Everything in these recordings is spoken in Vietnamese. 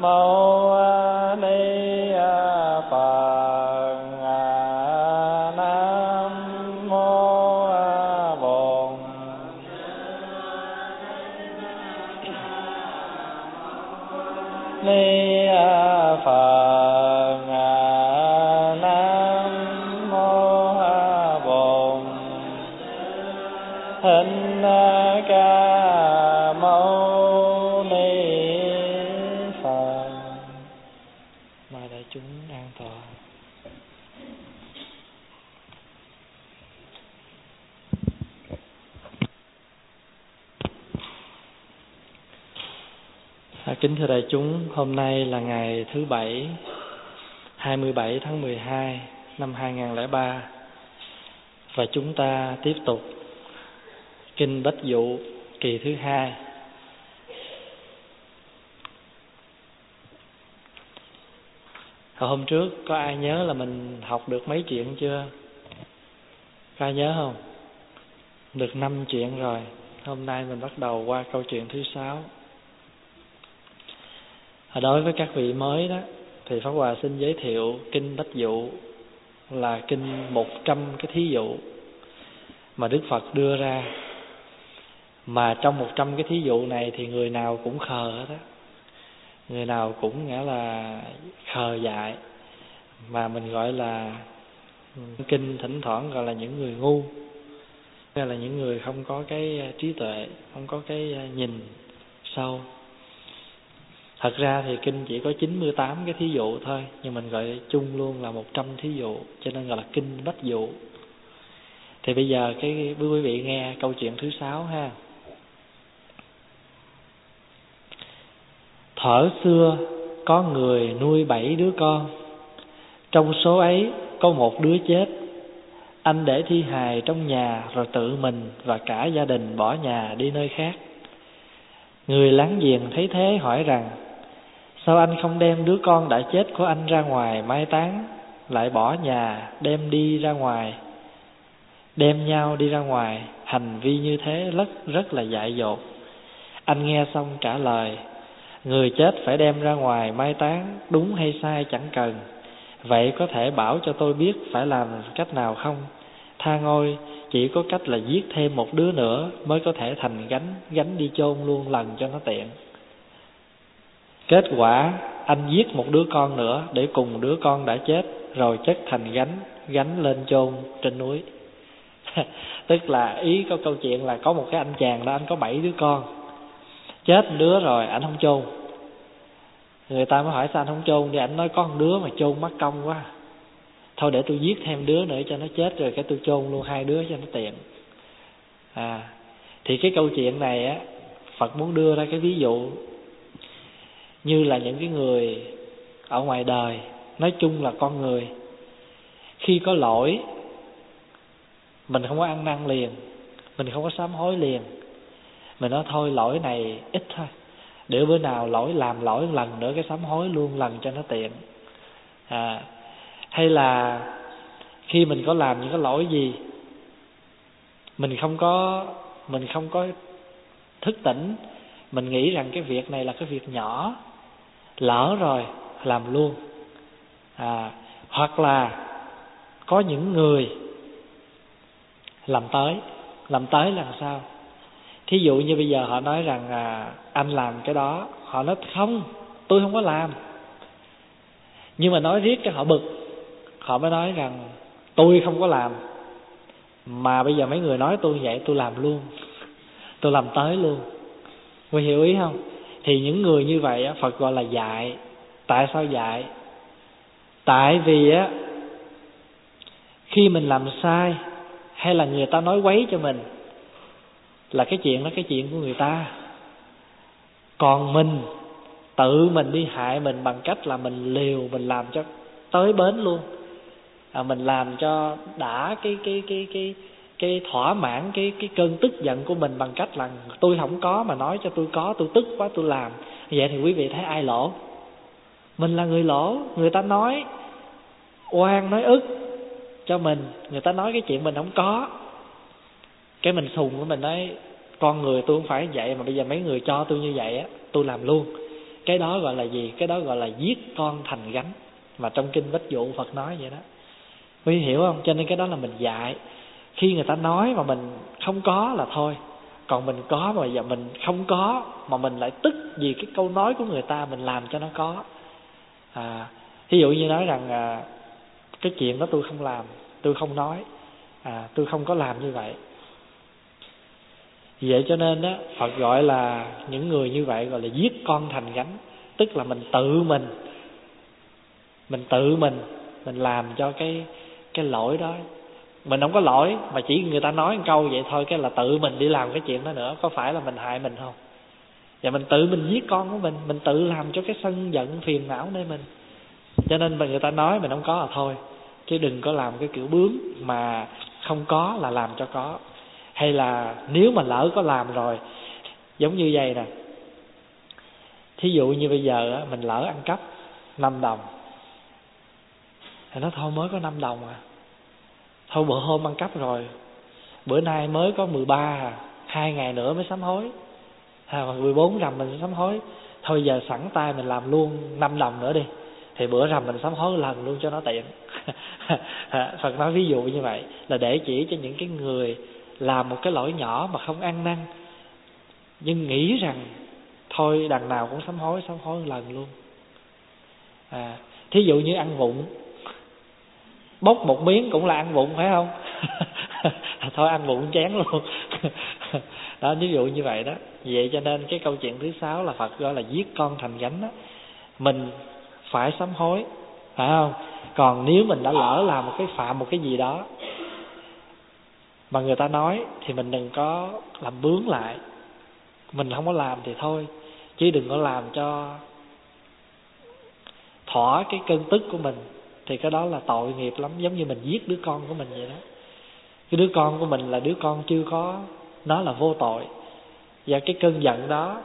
mô thưa đại chúng, hôm nay là ngày thứ Bảy, 27 tháng 12 năm 2003 và chúng ta tiếp tục Kinh Bách Dụ kỳ thứ hai. Hồi hôm trước có ai nhớ là mình học được mấy chuyện chưa? Có ai nhớ không? Được năm chuyện rồi. Hôm nay mình bắt đầu qua câu chuyện thứ sáu đối với các vị mới đó, thì pháp hòa xin giới thiệu kinh bách dụ là kinh một trăm cái thí dụ mà đức phật đưa ra. Mà trong một trăm cái thí dụ này thì người nào cũng khờ hết á. Người nào cũng nghĩa là khờ dại. Mà mình gọi là kinh thỉnh thoảng gọi là những người ngu. Hay là những người không có cái trí tuệ, không có cái nhìn sâu thật ra thì kinh chỉ có 98 cái thí dụ thôi, nhưng mình gọi chung luôn là 100 thí dụ, cho nên gọi là kinh bách dụ. Thì bây giờ cái, quý vị nghe câu chuyện thứ sáu ha. Thở xưa có người nuôi bảy đứa con, trong số ấy có một đứa chết. Anh để thi hài trong nhà rồi tự mình và cả gia đình bỏ nhà đi nơi khác. Người láng giềng thấy thế hỏi rằng sao anh không đem đứa con đã chết của anh ra ngoài mai táng, lại bỏ nhà, đem đi ra ngoài? Đem nhau đi ra ngoài, hành vi như thế rất rất là dại dột. Anh nghe xong trả lời, người chết phải đem ra ngoài mai táng, đúng hay sai chẳng cần. Vậy có thể bảo cho tôi biết phải làm cách nào không? Tha ngôi, chỉ có cách là giết thêm một đứa nữa mới có thể thành gánh gánh đi chôn luôn lần cho nó tiện kết quả, anh giết một đứa con nữa để cùng đứa con đã chết, rồi chất thành gánh gánh lên chôn trên núi. Tức là ý có câu chuyện là có một cái anh chàng đó, anh có bảy đứa con. Chết đứa rồi anh không chôn. Người ta mới hỏi sao anh không chôn thì anh nói có một đứa mà chôn mất công quá. Thôi để tôi giết thêm đứa nữa cho nó chết rồi cái tôi chôn luôn hai đứa cho nó tiện. À thì cái câu chuyện này á, phật muốn đưa ra cái ví dụ như là những cái người ở ngoài đời, nói chung là con người. Khi có lỗi, mình không có ăn năn liền, mình không có sám hối liền. Mình nói thôi, lỗi này ít thôi, để bữa nào lỗi làm lỗi một lần nữa, cái sám hối luôn lần cho nó tiện. À hay là khi mình có làm những cái lỗi gì, mình không có, mình không có thức tỉnh, mình nghĩ rằng cái việc này là cái việc nhỏ lỡ rồi làm luôn. À, hoặc là có những người làm tới làm tới là sao? Thí dụ như bây giờ họ nói rằng à, anh làm cái đó họ nói không tôi không có làm. Nhưng mà nói riết cho họ bực. Họ mới nói rằng tôi không có làm. Mà bây giờ mấy người nói tôi vậy tôi làm luôn. Tôi làm tới luôn. Quý hiểu ý không? Thì những người như vậy phật gọi là dạy. Tại sao dạy? Tại vì á khi mình làm sai hay là người ta nói quấy cho mình là cái chuyện đó cái chuyện của người ta. Còn mình tự mình đi hại mình bằng cách là mình liều mình làm cho tới bến luôn. À, mình làm cho đã cái cái cái cái cái thỏa mãn cái cái cơn tức giận của mình bằng cách là tôi không có mà nói cho tôi có, tôi tức quá, tôi làm. Vậy thì quý vị thấy ai lỗ? Mình là người lỗ. Người ta nói, oan nói ức cho mình. Người ta nói cái chuyện mình không có. Cái mình sùng của mình nói, con người tôi không phải vậy mà bây giờ mấy người cho tôi như vậy á, tôi làm luôn. Cái đó gọi là gì? Cái đó gọi là giết con thành gánh. Mà trong kinh bách dụ phật nói vậy đó. Quý hiểu không? Cho nên cái đó là mình dạy khi người ta nói mà mình không có là thôi. Còn mình có mà giờ mình không có mà mình lại tức vì cái câu nói của người ta mình làm cho nó có. À ví dụ như nói rằng à, cái chuyện đó tôi không làm tôi không nói. À tôi không có làm như vậy. Vậy cho nên đó phật gọi là những người như vậy gọi là giết con thành gánh. Tức là mình tự mình mình tự mình mình làm cho cái cái lỗi đó mình không có lỗi, mà chỉ người ta nói một câu vậy thôi, cái là tự mình đi làm cái chuyện đó nữa. Có phải là mình hại mình không? Và mình tự mình giết con của mình mình tự làm cho cái sân giận, phiền não nơi mình. Cho nên mà người ta nói mình không có là thôi, chứ đừng có làm cái kiểu bướng mà không có là làm cho có. Hay là nếu mà lỡ có làm rồi, giống như vậy nè. Thí dụ như bây giờ mình lỡ ăn cắp 5 đồng. Thì nó thôi mới có 5 đồng à thôi bữa hôm ăn cắp rồi. Bữa nay mới có 13 à. Hai ngày nữa mới sám hối. À, 14 rằm mình sám hối. Thôi giờ sẵn tay mình làm luôn 5 đồng nữa đi. Thì bữa rằm mình sám hối lần luôn cho nó tiện. Phật nói ví dụ như vậy là để chỉ cho những cái người làm một cái lỗi nhỏ mà không ăn năn. Nhưng nghĩ rằng thôi đằng nào cũng sám hối sám hối lần luôn. À thí dụ như ăn vụng bốc một miếng cũng là ăn vụng, phải không? Thôi ăn vụng chén luôn. Đó, ví dụ như vậy đó. Vậy cho nên cái câu chuyện thứ sáu là phật gọi là giết con thành gánh đó. Mình phải sám hối, phải không? Còn nếu mình đã lỡ làm một cái phạm một cái gì đó mà người ta nói thì mình đừng có làm bướng lại. Mình không có làm thì thôi, chứ đừng có làm cho thỏa cái cơn tức của mình thì cái đó là tội nghiệp lắm, giống như mình giết đứa con của mình vậy đó. Cái đứa con của mình là đứa con chưa có, nó là vô tội. Và cái cơn giận đó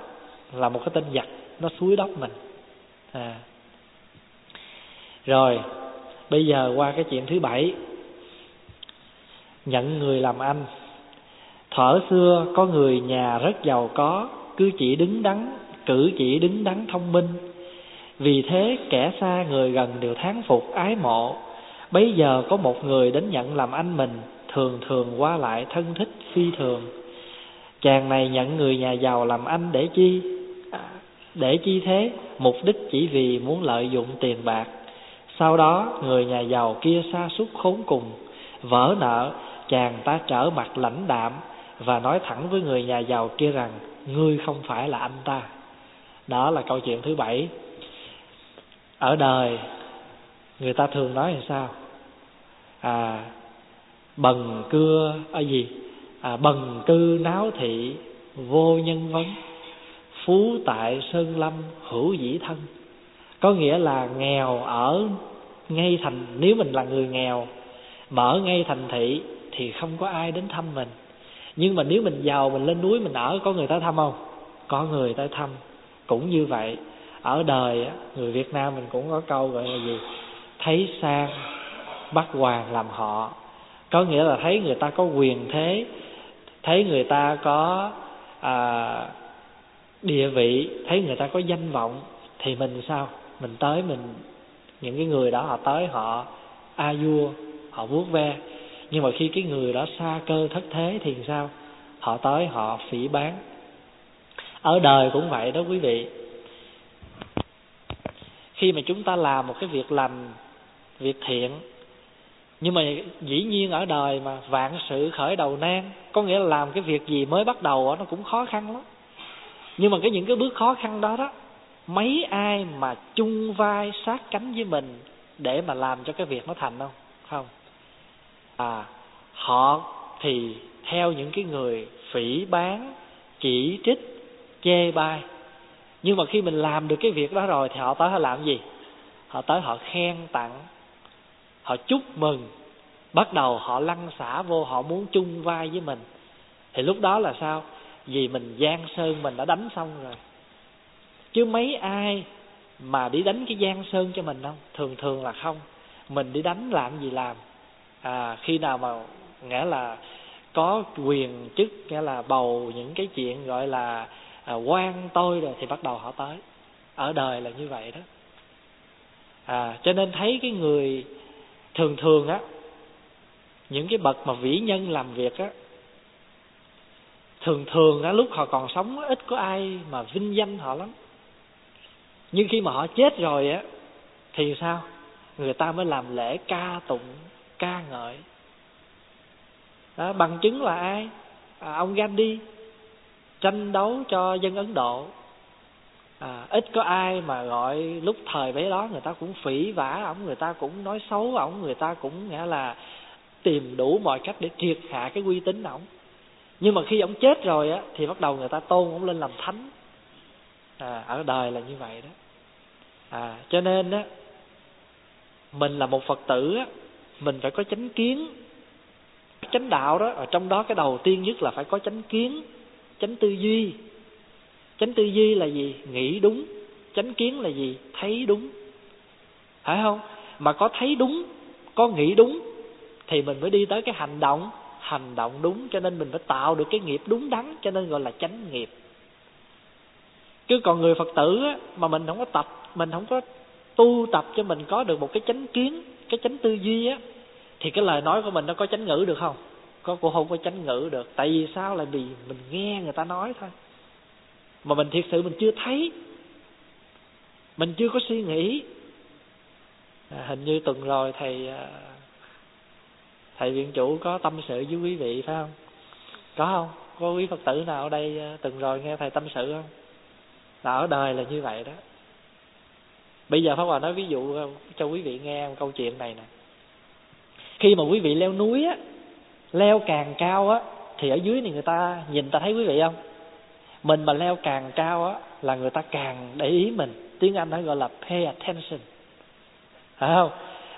là một cái tên giặc, nó suối đốc mình. À. Rồi, bây giờ qua cái chuyện thứ bảy. Nhận người làm anh. Thở xưa, có người nhà rất giàu có, cứ chỉ đứng đắn, cử chỉ đứng đắn thông minh vì thế kẻ xa người gần đều thán phục ái mộ. Bấy giờ có một người đến nhận làm anh mình, thường thường qua lại thân thích phi thường. Chàng này nhận người nhà giàu làm anh để chi? À, để chi thế? Mục đích chỉ vì muốn lợi dụng tiền bạc. Sau đó, người nhà giàu kia xa sút khốn cùng. Vỡ nợ, chàng ta trở mặt lãnh đạm và nói thẳng với người nhà giàu kia rằng, ngươi không phải là anh ta. Đó là câu chuyện thứ bảy ở đời người ta thường nói là sao? À bần cưa ở gì? À, bần cư náo thị vô nhân vấn phú tại sơn lâm hữu dĩ thân. Có nghĩa là nghèo ở ngay thành nếu mình là người nghèo mở ngay thành thị thì không có ai đến thăm mình. Nhưng mà nếu mình giàu mình lên núi mình ở có người tới thăm không? Có người tới thăm cũng như vậy ở đời người Việt Nam mình cũng có câu gọi là gì? Thấy sang bắt hoàng làm họ. Có nghĩa là thấy người ta có quyền thế thấy người ta có à, địa vị thấy người ta có danh vọng thì mình sao? Mình tới mình những cái người đó họ tới họ a vua họ vuốt ve. Nhưng mà khi cái người đó xa cơ thất thế thì sao? Họ tới họ phỉ bán. Ở đời cũng vậy đó quý vị khi mà chúng ta làm một cái việc lành, việc thiện. Nhưng mà dĩ nhiên ở đời mà vạn sự khởi đầu nan, có nghĩa là làm cái việc gì mới bắt đầu nó cũng khó khăn lắm. Nhưng mà cái những cái bước khó khăn đó đó, mấy ai mà chung vai sát cánh với mình để mà làm cho cái việc nó thành không? Không. À họ thì theo những cái người phỉ bán, chỉ trích, chê bai nhưng mà khi mình làm được cái việc đó rồi thì họ tới họ làm gì? Họ tới họ khen tặng, họ chúc mừng. Bắt đầu họ lăn xả vô, họ muốn chung vai với mình. Thì lúc đó là sao? Vì mình giang sơn mình đã đánh xong rồi. Chứ mấy ai mà đi đánh cái giang sơn cho mình không? Thường thường là không. Mình đi đánh làm gì làm? À khi nào mà, nghĩa là có quyền chức, nghĩa là bầu những cái chuyện gọi là à, quan tôi rồi thì bắt đầu họ tới. Ở đời là như vậy đó. À cho nên thấy cái người thường thường á những cái bậc mà vĩ nhân làm việc á thường thường á lúc họ còn sống ít có ai mà vinh danh họ lắm. Nhưng khi mà họ chết rồi á thì sao? Người ta mới làm lễ ca tụng ca ngợi. Đó, bằng chứng là ai? À, ông Gandhi tranh đấu cho dân Ấn Độ. À, ít có ai mà gọi lúc thời bấy đó người ta cũng phỉ vả ổng người ta cũng nói xấu ổng người ta cũng nghĩa là tìm đủ mọi cách để triệt hạ cái uy tín ổng. Nhưng mà khi ổng chết rồi á thì bắt đầu người ta tôn ổng lên làm thánh. À, ở đời là như vậy đó. À cho nên á mình là một phật tử á mình phải có chánh kiến. Chánh đạo đó ở trong đó cái đầu tiên nhất là phải có chánh kiến chánh tư duy. Chánh tư duy là gì? Nghĩ đúng. Chánh kiến là gì? Thấy đúng. Phải không? Mà có thấy đúng có nghĩ đúng thì mình mới đi tới cái hành động. Hành động đúng cho nên mình phải tạo được cái nghiệp đúng đắn cho nên gọi là chánh nghiệp. Chứ còn người phật tử á, mà mình không có tập mình không có tu tập cho mình có được một cái chánh kiến cái chánh tư duy á thì cái lời nói của mình nó có chánh ngữ được không? Có cũng không có chánh ngữ được. Tại vì sao? Là vì mình nghe người ta nói thôi. Mà mình thiệt sự mình chưa thấy. Mình chưa có suy nghĩ. À, hình như tuần rồi thầy à, thầy viện chủ có tâm sự với quý vị phải không? Có không? Có quý phật tử nào ở đây à, tuần rồi nghe thầy tâm sự không? Là ở đời là như vậy đó. Bây giờ pháp hòa nói ví dụ cho quý vị nghe một câu chuyện này nè. Khi mà quý vị leo núi á leo càng cao á, thì ở dưới này người ta nhìn ta thấy quý vị không? Mình mà leo càng cao á, là người ta càng để ý mình. Tiếng anh nó gọi là pay attention. Phải không?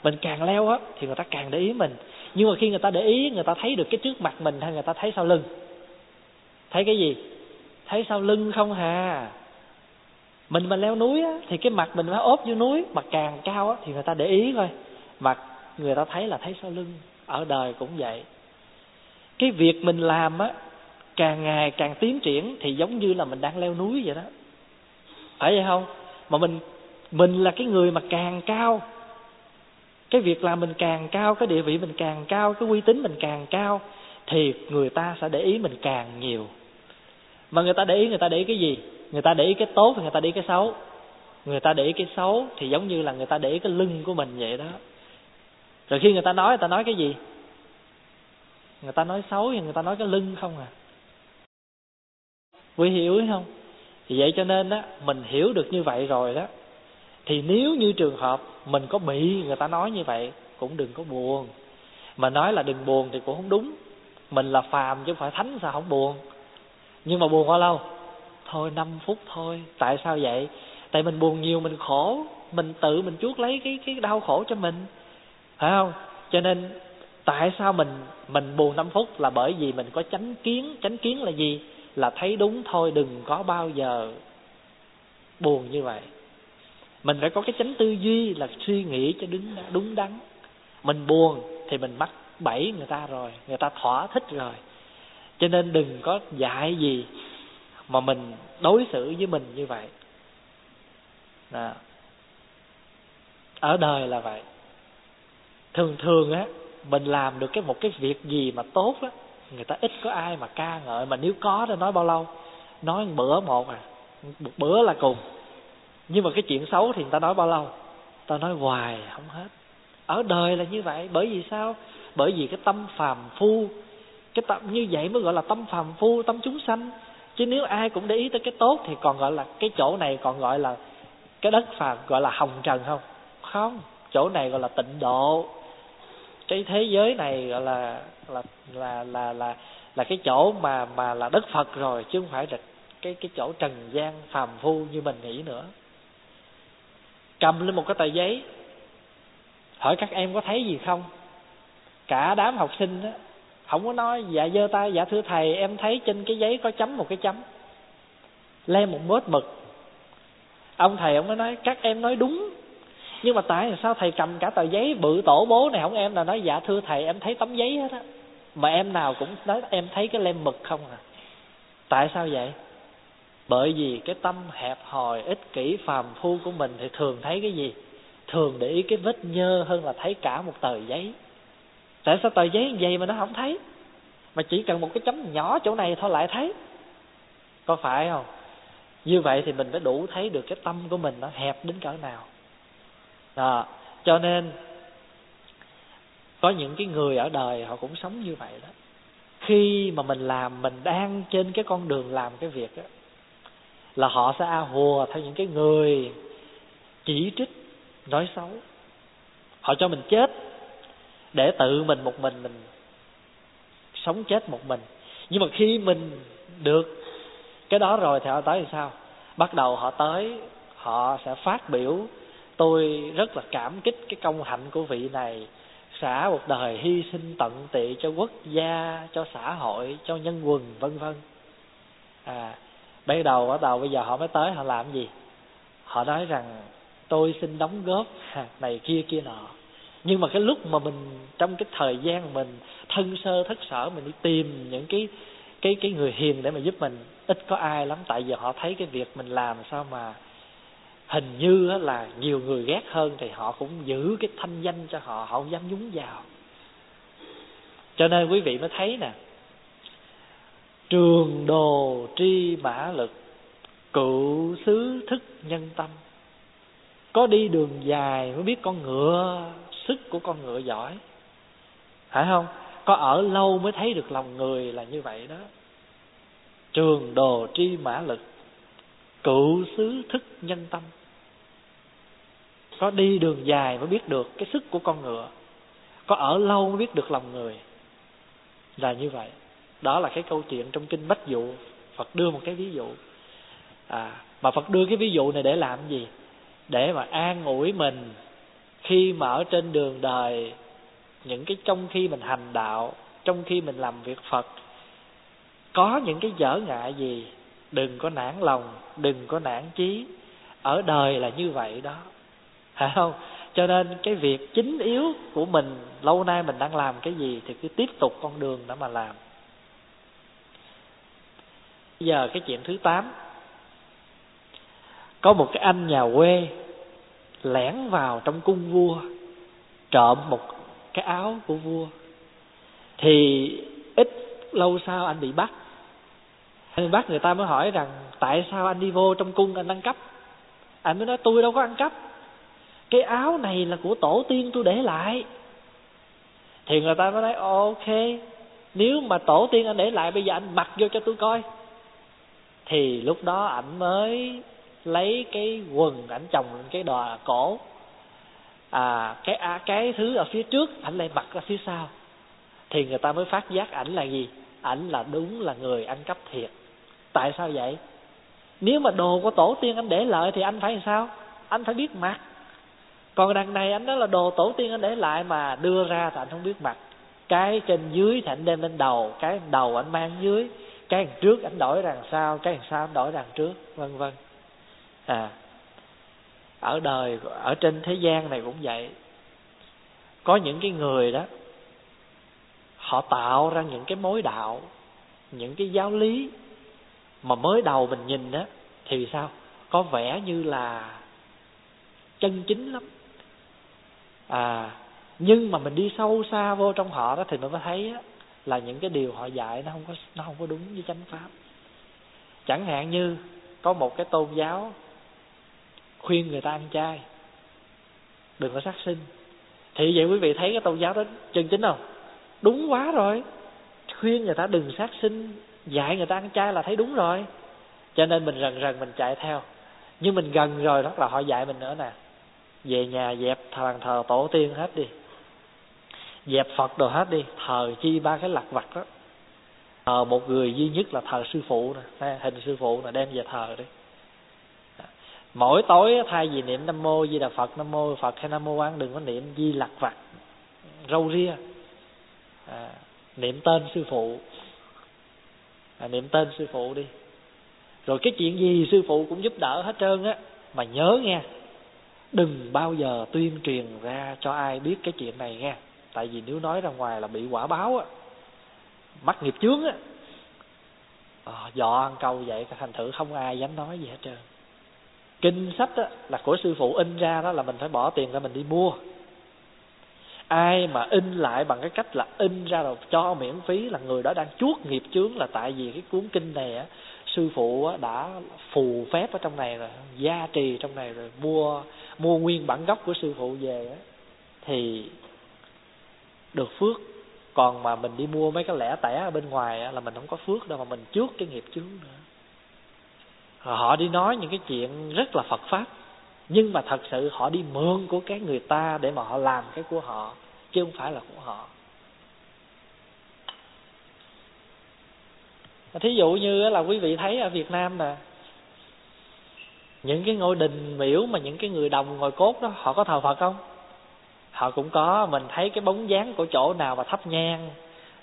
Mình càng leo á, thì người ta càng để ý mình. Nhưng mà khi người ta để ý, người ta thấy được cái trước mặt mình hay người ta thấy sau lưng? Thấy cái gì? Thấy sau lưng không hà. Mình mà leo núi á, thì cái mặt mình nó ốp vô núi mà càng cao á, thì người ta để ý thôi mặt người ta thấy là thấy sau lưng. Ở đời cũng vậy cái việc mình làm á, càng ngày càng tiến triển thì giống như là mình đang leo núi vậy đó. Phải vậy không? Mà mình mình là cái người mà càng cao, cái việc làm mình càng cao, cái địa vị mình càng cao, cái uy tín mình càng cao thì người ta sẽ để ý mình càng nhiều. Mà người ta để ý, người ta để ý cái gì? Người ta để ý cái tốt thì người ta để ý cái xấu. Người ta để ý cái xấu thì giống như là người ta để ý cái lưng của mình vậy đó. Rồi khi người ta nói, người ta nói cái gì? Người ta nói xấu thì người ta nói cái lưng không à. Quý hiểu không? Thì vậy cho nên đó, mình hiểu được như vậy rồi đó, thì nếu như trường hợp mình có bị người ta nói như vậy, cũng đừng có buồn. Mà nói là đừng buồn thì cũng không đúng. Mình là phàm chứ không phải thánh sao không buồn. Nhưng mà buồn bao lâu? Thôi 5 phút thôi. Tại sao vậy? Tại mình buồn nhiều, mình khổ. Mình tự mình chuốc lấy cái cái đau khổ cho mình. Phải không? Cho nên tại sao mình mình buồn 5 phút là bởi vì mình có chánh kiến? Chánh kiến là gì? Là thấy đúng thôi, đừng có bao giờ buồn như vậy. Mình phải có cái chánh tư duy là suy nghĩ cho đúng đúng đắn. Mình buồn thì mình mắc bẫy người ta rồi, người ta thỏa thích rồi. Cho nên đừng có dạy gì mà mình đối xử với mình như vậy. Đó. ở đời là vậy. Thường thường á mình làm được cái một cái việc gì mà tốt á, người ta ít có ai mà ca ngợi, mà nếu có thì nói bao lâu? Nói một bữa một à một bữa là cùng. Nhưng mà cái chuyện xấu thì người ta nói bao lâu? Ta nói hoài, không hết. Ở đời là như vậy, bởi vì sao? Bởi vì cái tâm phàm phu, cái tâm, như vậy mới gọi là tâm phàm phu, tâm chúng sanh. Chứ nếu ai cũng để ý tới cái tốt thì còn gọi là, cái chỗ này còn gọi là, cái đất phàm gọi là hồng trần không? Không, chỗ này gọi là tịnh độ cái thế giới này gọi là là là là là là cái chỗ mà mà là đất Phật rồi, chứ không phải là cái cái chỗ trần gian phàm phu như mình nghĩ nữa. Cầm lên một cái tờ giấy, hỏi các em có thấy gì không? Cả đám học sinh đó, không có nói dạ giơ tay dạ thưa thầy, em thấy trên cái giấy có chấm một cái chấm. Lên một mớt mực. Ông thầy ông mới nói, các em nói đúng nhưng mà tại sao thầy cầm cả tờ giấy bự tổ bố này không em? Nào nói dạ thưa thầy, em thấy tấm giấy hết á. Mà em nào cũng nói, em thấy cái lem mực không à? Tại sao vậy? Bởi vì cái tâm hẹp hòi, ích kỷ, phàm phu của mình thì thường thấy cái gì? Thường để ý cái vết nhơ hơn là thấy cả một tờ giấy. Tại sao tờ giấy vậy mà nó không thấy? Mà chỉ cần một cái chấm nhỏ chỗ này thôi lại thấy. Có phải không? Như vậy thì mình mới đủ thấy được cái tâm của mình nó hẹp đến cỡ nào đó. cho nên, có những cái người ở đời họ cũng sống như vậy đó. Khi mà mình làm, mình đang trên cái con đường làm cái việc đó là họ sẽ a hùa theo những cái người chỉ trích, nói xấu. Họ cho mình chết để tự mình một mình mình sống chết một mình. Nhưng mà khi mình được cái đó rồi thì họ tới thì sao? Bắt đầu họ tới, họ sẽ phát biểu tôi rất là cảm kích cái công hạnh của vị này, xả một đời hy sinh tận tụy cho quốc gia, cho xã hội, cho nhân quần, vân vân. À ban đầu bắt đầu bây giờ họ mới tới, họ làm gì? Họ nói rằng, tôi xin đóng góp này kia kia nọ. Nhưng mà cái lúc mà mình, trong cái thời gian mình thân sơ, thất sở, mình đi tìm những cái cái cái người hiền để mà giúp mình, ít có ai lắm. Tại vì họ thấy cái việc mình làm sao mà hình như là nhiều người ghét hơn thì họ cũng giữ cái thanh danh cho họ họ không dám nhúng vào. Cho nên quý vị mới thấy nè, trường đồ tri mã lực, cựu xứ thức nhân tâm. Có đi đường dài mới biết con ngựa, sức của con ngựa giỏi. Phải không? Có ở lâu mới thấy được lòng người là như vậy đó. Trường đồ tri mã lực, cựu xứ thức nhân tâm có đi đường dài mới biết được cái sức của con ngựa. Có ở lâu mới biết được lòng người. Là như vậy. Đó là cái câu chuyện trong kinh bách dụ. Phật đưa một cái ví dụ. À mà phật đưa cái ví dụ này để làm gì? Để mà an ủi mình khi mà ở trên đường đời, những cái trong khi mình hành đạo, trong khi mình làm việc phật, có những cái dở ngại gì, đừng có nản lòng, đừng có nản chí. Ở đời là như vậy đó phải không? Cho nên cái việc chính yếu của mình, lâu nay mình đang làm cái gì thì cứ tiếp tục con đường đó mà làm. Bây giờ cái chuyện thứ tám. Có một cái anh nhà quê lẻn vào trong cung vua, trộm một cái áo của vua. Thì ít lâu sau anh bị bắt. Anh bắt người ta mới hỏi rằng, tại sao anh đi vô trong cung anh ăn cắp? Anh mới nói, tôi đâu có ăn cắp cái áo này là của tổ tiên tôi để lại. Thì người ta mới nói ok nếu mà tổ tiên anh để lại bây giờ anh mặc vô cho tôi coi. Thì lúc đó ảnh mới lấy cái quần ảnh chồng cái đò cổ. À cái à, cái thứ ở phía trước ảnh lại mặc ra phía sau. Thì người ta mới phát giác ảnh là gì? Ảnh là đúng là người ăn cắp thiệt. Tại sao vậy? Nếu mà đồ của tổ tiên anh để lại thì anh phải làm sao? Anh phải biết mặc còn đằng này anh nói là đồ tổ tiên anh để lại mà đưa ra thì anh không biết mặt. Cái trên dưới thì anh đem lên đầu, cái đầu anh mang dưới, cái đằng trước anh đổi đằng sau, cái đằng sau anh đổi đằng trước, vân vân. À ở đời, ở trên thế gian này cũng vậy. Có những cái người đó, họ tạo ra những cái mối đạo, những cái giáo lý mà mới đầu mình nhìn đó thì sao? Có vẻ như là chân chính lắm à nhưng mà mình đi sâu xa vô trong họ đó thì mình mới thấy á, là những cái điều họ dạy nó không có nó không có đúng với chánh pháp. Chẳng hạn như có một cái tôn giáo khuyên người ta ăn chay đừng có sát sinh. Thì vậy quý vị thấy cái tôn giáo đó chân chính không? Đúng quá rồi. Khuyên người ta đừng sát sinh dạy người ta ăn chay là thấy đúng rồi. Cho nên mình rần rần mình chạy theo. Nhưng mình gần rồi đó là họ dạy mình nữa nè về nhà dẹp thằng thờ tổ tiên hết đi. Dẹp phật đồ hết đi. Thờ chi ba cái lặt vặt đó. Thờ một người duy nhất là thờ sư phụ nè. Hình sư phụ nè đem về thờ đi. Mỗi tối thay vì niệm nam mô di đà phật nam mô phật hay nam mô quán đừng có niệm di lặt vặt râu ria. À, niệm tên sư phụ. À, niệm tên sư phụ đi. Rồi cái chuyện gì sư phụ cũng giúp đỡ hết trơn á mà nhớ nghe đừng bao giờ tuyên truyền ra cho ai biết cái chuyện này nghe. Tại vì nếu nói ra ngoài là bị quả báo á mắc nghiệp chướng á. Ờ, à, dọ ăn câu vậy thành thử không ai dám nói gì hết trơn. Kinh sách á là của sư phụ in ra đó là mình phải bỏ tiền ra mình đi mua. Ai mà in lại bằng cái cách là in ra rồi cho miễn phí là người đó đang chuốt nghiệp chướng là tại vì cái cuốn kinh này á sư phụ đã phù phép ở trong này rồi gia trì trong này rồi mua mua nguyên bản gốc của sư phụ về á thì được phước. Còn mà mình đi mua mấy cái lẻ tẻ ở bên ngoài á, là mình không có phước đâu mà mình trước cái nghiệp chướng nữa họ đi nói những cái chuyện rất là Phật pháp nhưng mà thật sự họ đi mượn của cái người ta để mà họ làm cái của họ chứ không phải là của họ. Thí dụ như là quý vị thấy ở Việt Nam nè những cái ngôi đình miễu mà những cái người đồng ngồi cốt đó, họ có thờ Phật không? Họ cũng có, mình thấy cái bóng dáng của chỗ nào mà thắp nhang,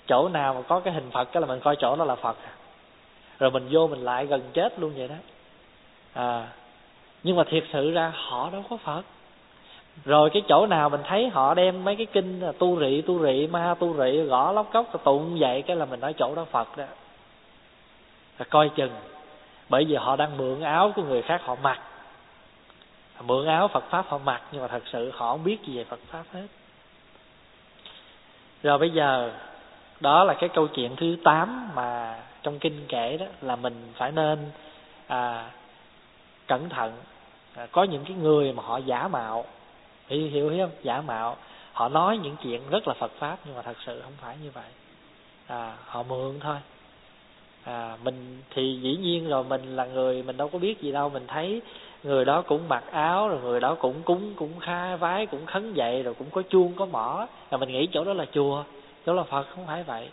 chỗ nào mà có cái hình Phật, cái là mình coi chỗ đó là Phật à. rồi mình vô mình lại gần chết luôn vậy đó. À nhưng mà thiệt sự ra họ đâu có Phật. Rồi cái chỗ nào mình thấy họ đem mấy cái kinh tu rị tu rị, ma tu rị, gõ lóc cốc, tụng vậy cái là mình nói chỗ đó Phật đó. Là coi chừng bởi vì họ đang mượn áo của người khác họ mặc. Mượn áo Phật pháp họ mặc nhưng mà thật sự họ không biết gì về Phật pháp hết. Rồi bây giờ đó là cái câu chuyện thứ 8 mà trong kinh kể đó là mình phải nên à, cẩn thận. À, có những cái người mà họ giả mạo. Hiểu hiểu hiểu không? Giả mạo. Họ nói những chuyện rất là Phật pháp nhưng mà thật sự không phải như vậy. À, họ mượn thôi à mình thì dĩ nhiên rồi mình là người mình đâu có biết gì đâu. Mình thấy người đó cũng mặc áo rồi người đó cũng cúng cũng khai vái cũng khấn dậy rồi cũng có chuông có mỏ. Là mình nghĩ chỗ đó là chùa chỗ là phật không phải vậy.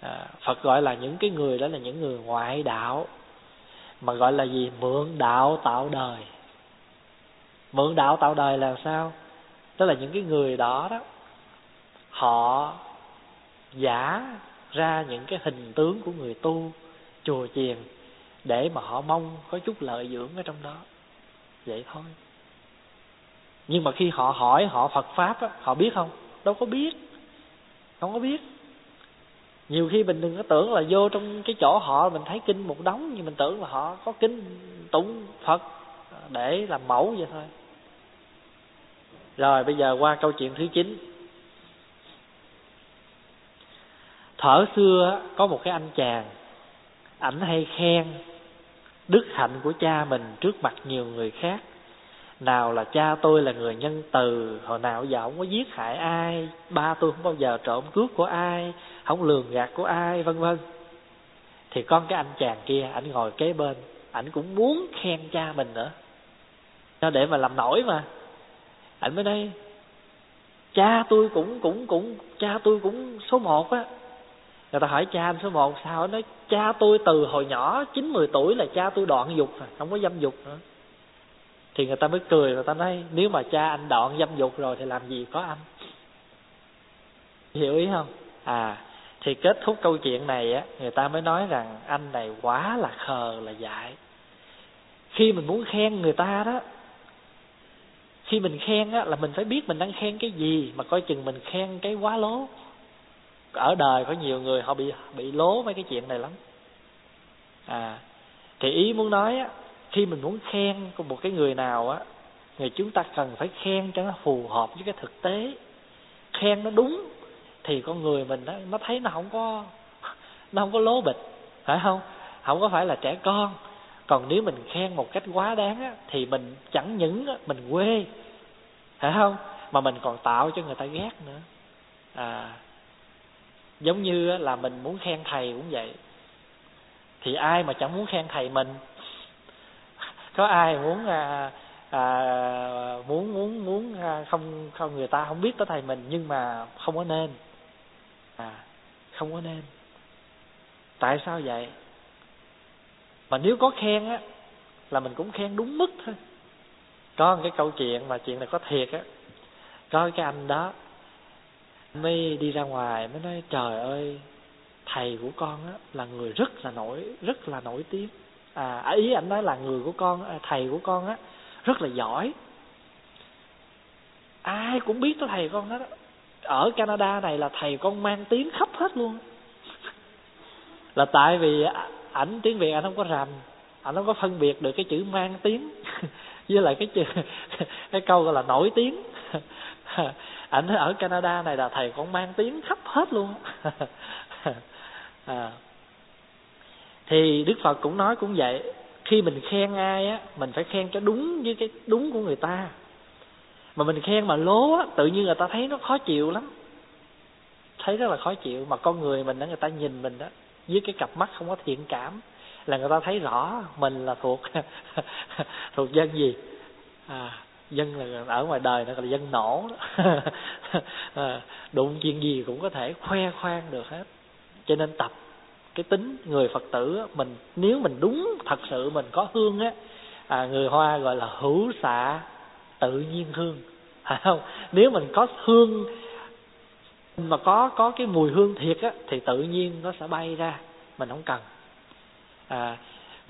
À, phật gọi là những cái người đó là những người ngoại đạo mà gọi là gì? Mượn đạo tạo đời. Mượn đạo tạo đời là sao? Tức là những cái người đó đó họ giả ra những cái hình tướng của người tu chùa chiền để mà họ mong có chút lợi dưỡng ở trong đó. Vậy thôi. Nhưng mà khi họ hỏi họ Phật pháp á, họ biết không? Đâu có biết. Không có biết. Nhiều khi mình đừng có tưởng là vô trong cái chỗ họ mình thấy kinh một đống nhưng mình tưởng là họ có kinh tụng Phật để làm mẫu vậy thôi. Rồi bây giờ qua câu chuyện thứ chín. Thở xưa có một cái anh chàng, ảnh hay khen đức hạnh của cha mình trước mặt nhiều người khác. Nào là cha tôi là người nhân từ, hồi nào giờ không có giết hại ai, ba tôi không bao giờ trộm cướp của ai, không lường gạt của ai, vân vân. Thì con cái anh chàng kia, ảnh ngồi kế bên, ảnh cũng muốn khen cha mình nữa. Cho để mà làm nổi mà. Ảnh mới đây cha tôi cũng cũng cũng, cha tôi cũng số một á người ta hỏi cha anh số một sao? Nói, cha tôi từ hồi nhỏ, chín mười tuổi là cha tôi đoạn dục rồi không có dâm dục nữa. Thì người ta mới cười, người ta nói, nếu mà cha anh đoạn dâm dục rồi thì làm gì có anh hiểu ý không? À thì kết thúc câu chuyện này á, người ta mới nói rằng anh này quá là khờ là dại. Khi mình muốn khen người ta đó, khi mình khen á, là mình phải biết mình đang khen cái gì mà coi chừng mình khen cái quá lố ở đời có nhiều người họ bị bị lố mấy cái chuyện này lắm. À thì ý muốn nói á khi mình muốn khen một cái người nào á người chúng ta cần phải khen cho nó phù hợp với cái thực tế. Khen nó đúng thì con người mình nó nó thấy nó không có nó không có lố bịch phải không? Không có phải là trẻ con. Còn nếu mình khen một cách quá đáng á, thì mình chẳng những á, mình quê phải không? Mà mình còn tạo cho người ta ghét nữa. À giống như là mình muốn khen thầy cũng vậy. Thì ai mà chẳng muốn khen thầy mình? Có ai muốn à, à, muốn muốn muốn à, không không người ta không biết tới thầy mình nhưng mà không có nên? À không có nên. Tại sao vậy? Mà nếu có khen á là mình cũng khen đúng mức thôi. Có một cái câu chuyện mà chuyện này có thiệt á. Có cái anh đó mới đi ra ngoài mới nói, trời ơi, thầy của con á, là người rất là nổi, rất là nổi tiếng. À, à ý anh nói là người của con à, thầy của con á, rất là giỏi. Ai cũng biết tới thầy con hết ở Canada này là thầy con mang tiếng khắp hết luôn. Là tại vì ảnh tiếng Việt anh không có rành anh không có phân biệt được cái chữ mang tiếng với lại cái chữ, cái câu gọi là nổi tiếng ảnh ở Canada này là thầy con mang tiếng khắp hết luôn. À. thì Đức Phật cũng nói cũng vậy, khi mình khen ai á, mình phải khen cho đúng với cái đúng của người ta. Mà mình khen mà lố á, tự nhiên người ta thấy nó khó chịu lắm. Thấy rất là khó chịu, mà con người mình đó người ta nhìn mình đó với cái cặp mắt không có thiện cảm, là người ta thấy rõ mình là thuộc thuộc dân gì. À dân là ở ngoài đời nó gọi là dân nổ đó. à, đụng chuyện gì cũng có thể khoe khoang được hết. Cho nên tập cái tính người phật tử mình nếu mình đúng thật sự mình có hương á à, người hoa gọi là hữu xạ tự nhiên hương. Phải không? Nếu mình có hương mà có có cái mùi hương thiệt á thì tự nhiên nó sẽ bay ra. Mình không cần. À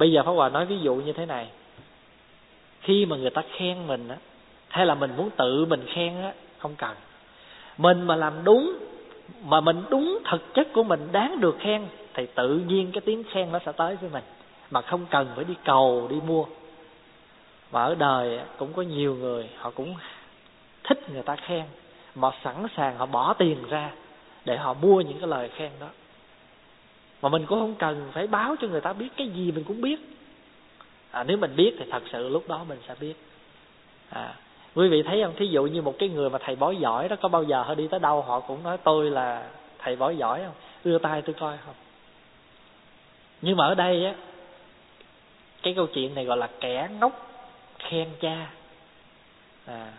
bây giờ pháp hòa nói ví dụ như thế này. Khi mà người ta khen mình á hay là mình muốn tự mình khen á không cần. Mình mà làm đúng mà mình đúng thực chất của mình đáng được khen thì tự nhiên cái tiếng khen nó sẽ tới với mình. Mà không cần phải đi cầu đi mua. Và ở đời cũng có nhiều người họ cũng thích người ta khen. Mà sẵn sàng họ bỏ tiền ra để họ mua những cái lời khen đó. Mà mình cũng không cần phải báo cho người ta biết cái gì mình cũng biết. À, nếu mình biết thì thật sự lúc đó mình sẽ biết. À, quý vị thấy không? Thí dụ như một cái người mà thầy bói giỏi đó có bao giờ họ đi tới đâu họ cũng nói tôi là thầy bói giỏi không? Đưa tay tôi coi không? Nhưng mà ở đây á cái câu chuyện này gọi là kẻ ngốc khen cha. À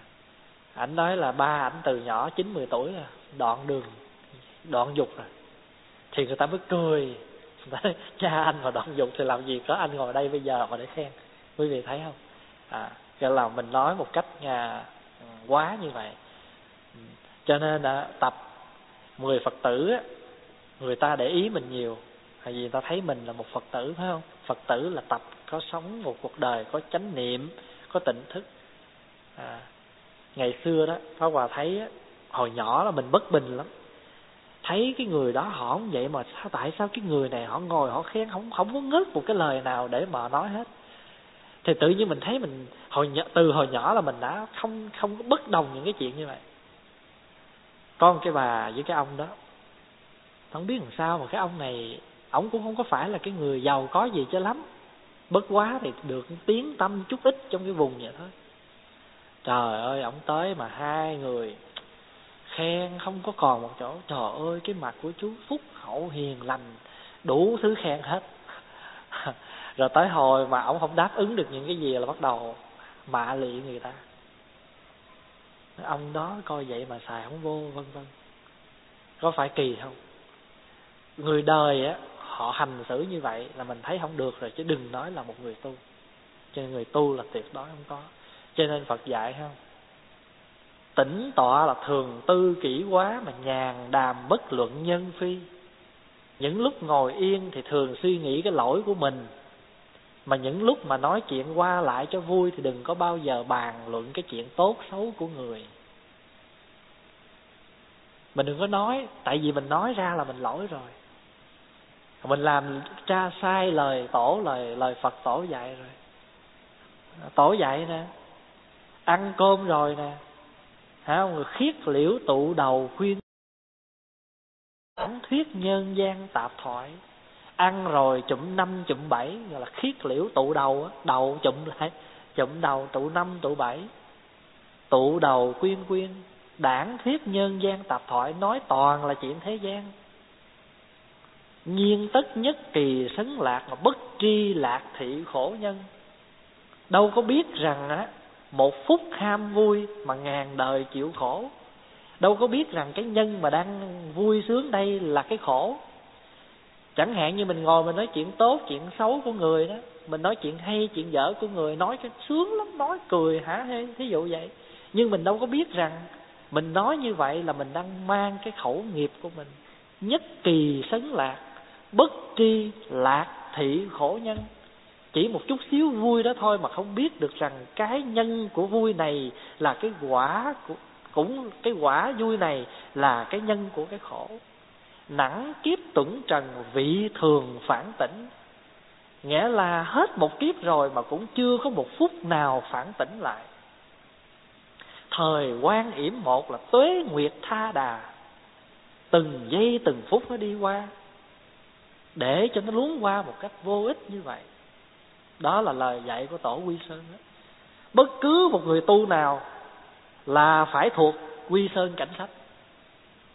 ảnh nói là ba ảnh từ nhỏ chín mười tuổi rồi đoạn đường đoạn dục rồi thì người ta mới cười. Nói, cha anh mà đoạn dục thì làm gì có anh ngồi đây bây giờ mà để khen? Quý vị thấy không? À cho là mình nói một cách nhà quá như vậy. Cho nên là tập người phật tử á người ta để ý mình nhiều tại vì người ta thấy mình là một phật tử phải không? Phật tử là tập có sống một cuộc đời có chánh niệm có tỉnh thức. À, ngày xưa đó Pháp Hòa thấy hồi nhỏ là mình bất bình lắm. Thấy cái người đó họ không vậy mà sao tại sao cái người này họ ngồi họ khen không không có ngớt một cái lời nào để mà nói hết thì tự nhiên mình thấy mình hồi nhỏ, từ hồi nhỏ là mình đã không không có bất đồng những cái chuyện như vậy. Con cái bà với cái ông đó không biết làm sao mà cái ông này ông cũng không có phải là cái người giàu có gì cho lắm. Bất quá thì được tiếng tâm chút ít trong cái vùng vậy thôi. Trời ơi ông tới mà hai người khen không có còn một chỗ. Trời ơi cái mặt của chú phúc hậu hiền lành đủ thứ khen hết rồi tới hồi mà ông không đáp ứng được những cái gì là bắt đầu mạ lị người ta. Ông đó coi vậy mà xài không vô, vân vân. Có phải kỳ không? Người đời á, họ hành xử như vậy là mình thấy không được rồi, chứ đừng nói là một người tu. Cho nên người tu là tuyệt đối không có. Cho nên phật dạy không tĩnh tọa là thường tư kỹ quá mà nhàn đàm bất luận nhân phi. Những lúc ngồi yên thì thường suy nghĩ cái lỗi của mình mà những lúc mà nói chuyện qua lại cho vui thì đừng có bao giờ bàn luận cái chuyện tốt xấu của người. Mình đừng có nói, tại vì mình nói ra là mình lỗi rồi. Mình làm tra sai lời tổ, lời lời phật tổ dạy rồi. Tổ dạy nè, ăn cơm rồi nè. Hả, người khiết liễu tụ đầu khuyên. Thuyết nhân gian tạp thoại ăn rồi chụm năm, chụm bảy, gọi là khiết liễu tụ đầu đầu chụm lại, chụm đầu tụ năm, tụ bảy. Tụ đầu quyên quyên, đảng thuyết nhân gian tạp thoại, nói toàn là chuyện thế gian. Nhiên tất nhất kỳ sấn lạc mà bất tri lạc thị khổ nhân. Đâu có biết rằng á, một phút ham vui mà ngàn đời chịu khổ. Đâu có biết rằng cái nhân mà đang vui sướng đây là cái khổ chẳng hạn như mình ngồi mình nói chuyện tốt, chuyện xấu của người đó, mình nói chuyện hay, chuyện dở của người, nói cái sướng lắm, nói cười hả hê, thí dụ vậy. Nhưng mình đâu có biết rằng mình nói như vậy là mình đang mang cái khẩu nghiệp của mình nhất kỳ sấn lạc, bất tri lạc thị khổ nhân. Chỉ một chút xíu vui đó thôi mà không biết được rằng cái nhân của vui này là cái quả của, cũng cái quả vui này là cái nhân của cái khổ nặng kiếp tuẩn trần, vị thường phản tỉnh. Nghĩa là hết một kiếp rồi mà cũng chưa có một phút nào phản tỉnh lại. Thời quan yểm một là tuế nguyệt tha đà. Từng giây từng phút nó đi qua, để cho nó luống qua một cách vô ích như vậy. Đó là lời dạy của tổ quy sơn đó. bất cứ một người tu nào là phải thuộc quy sơn cảnh sách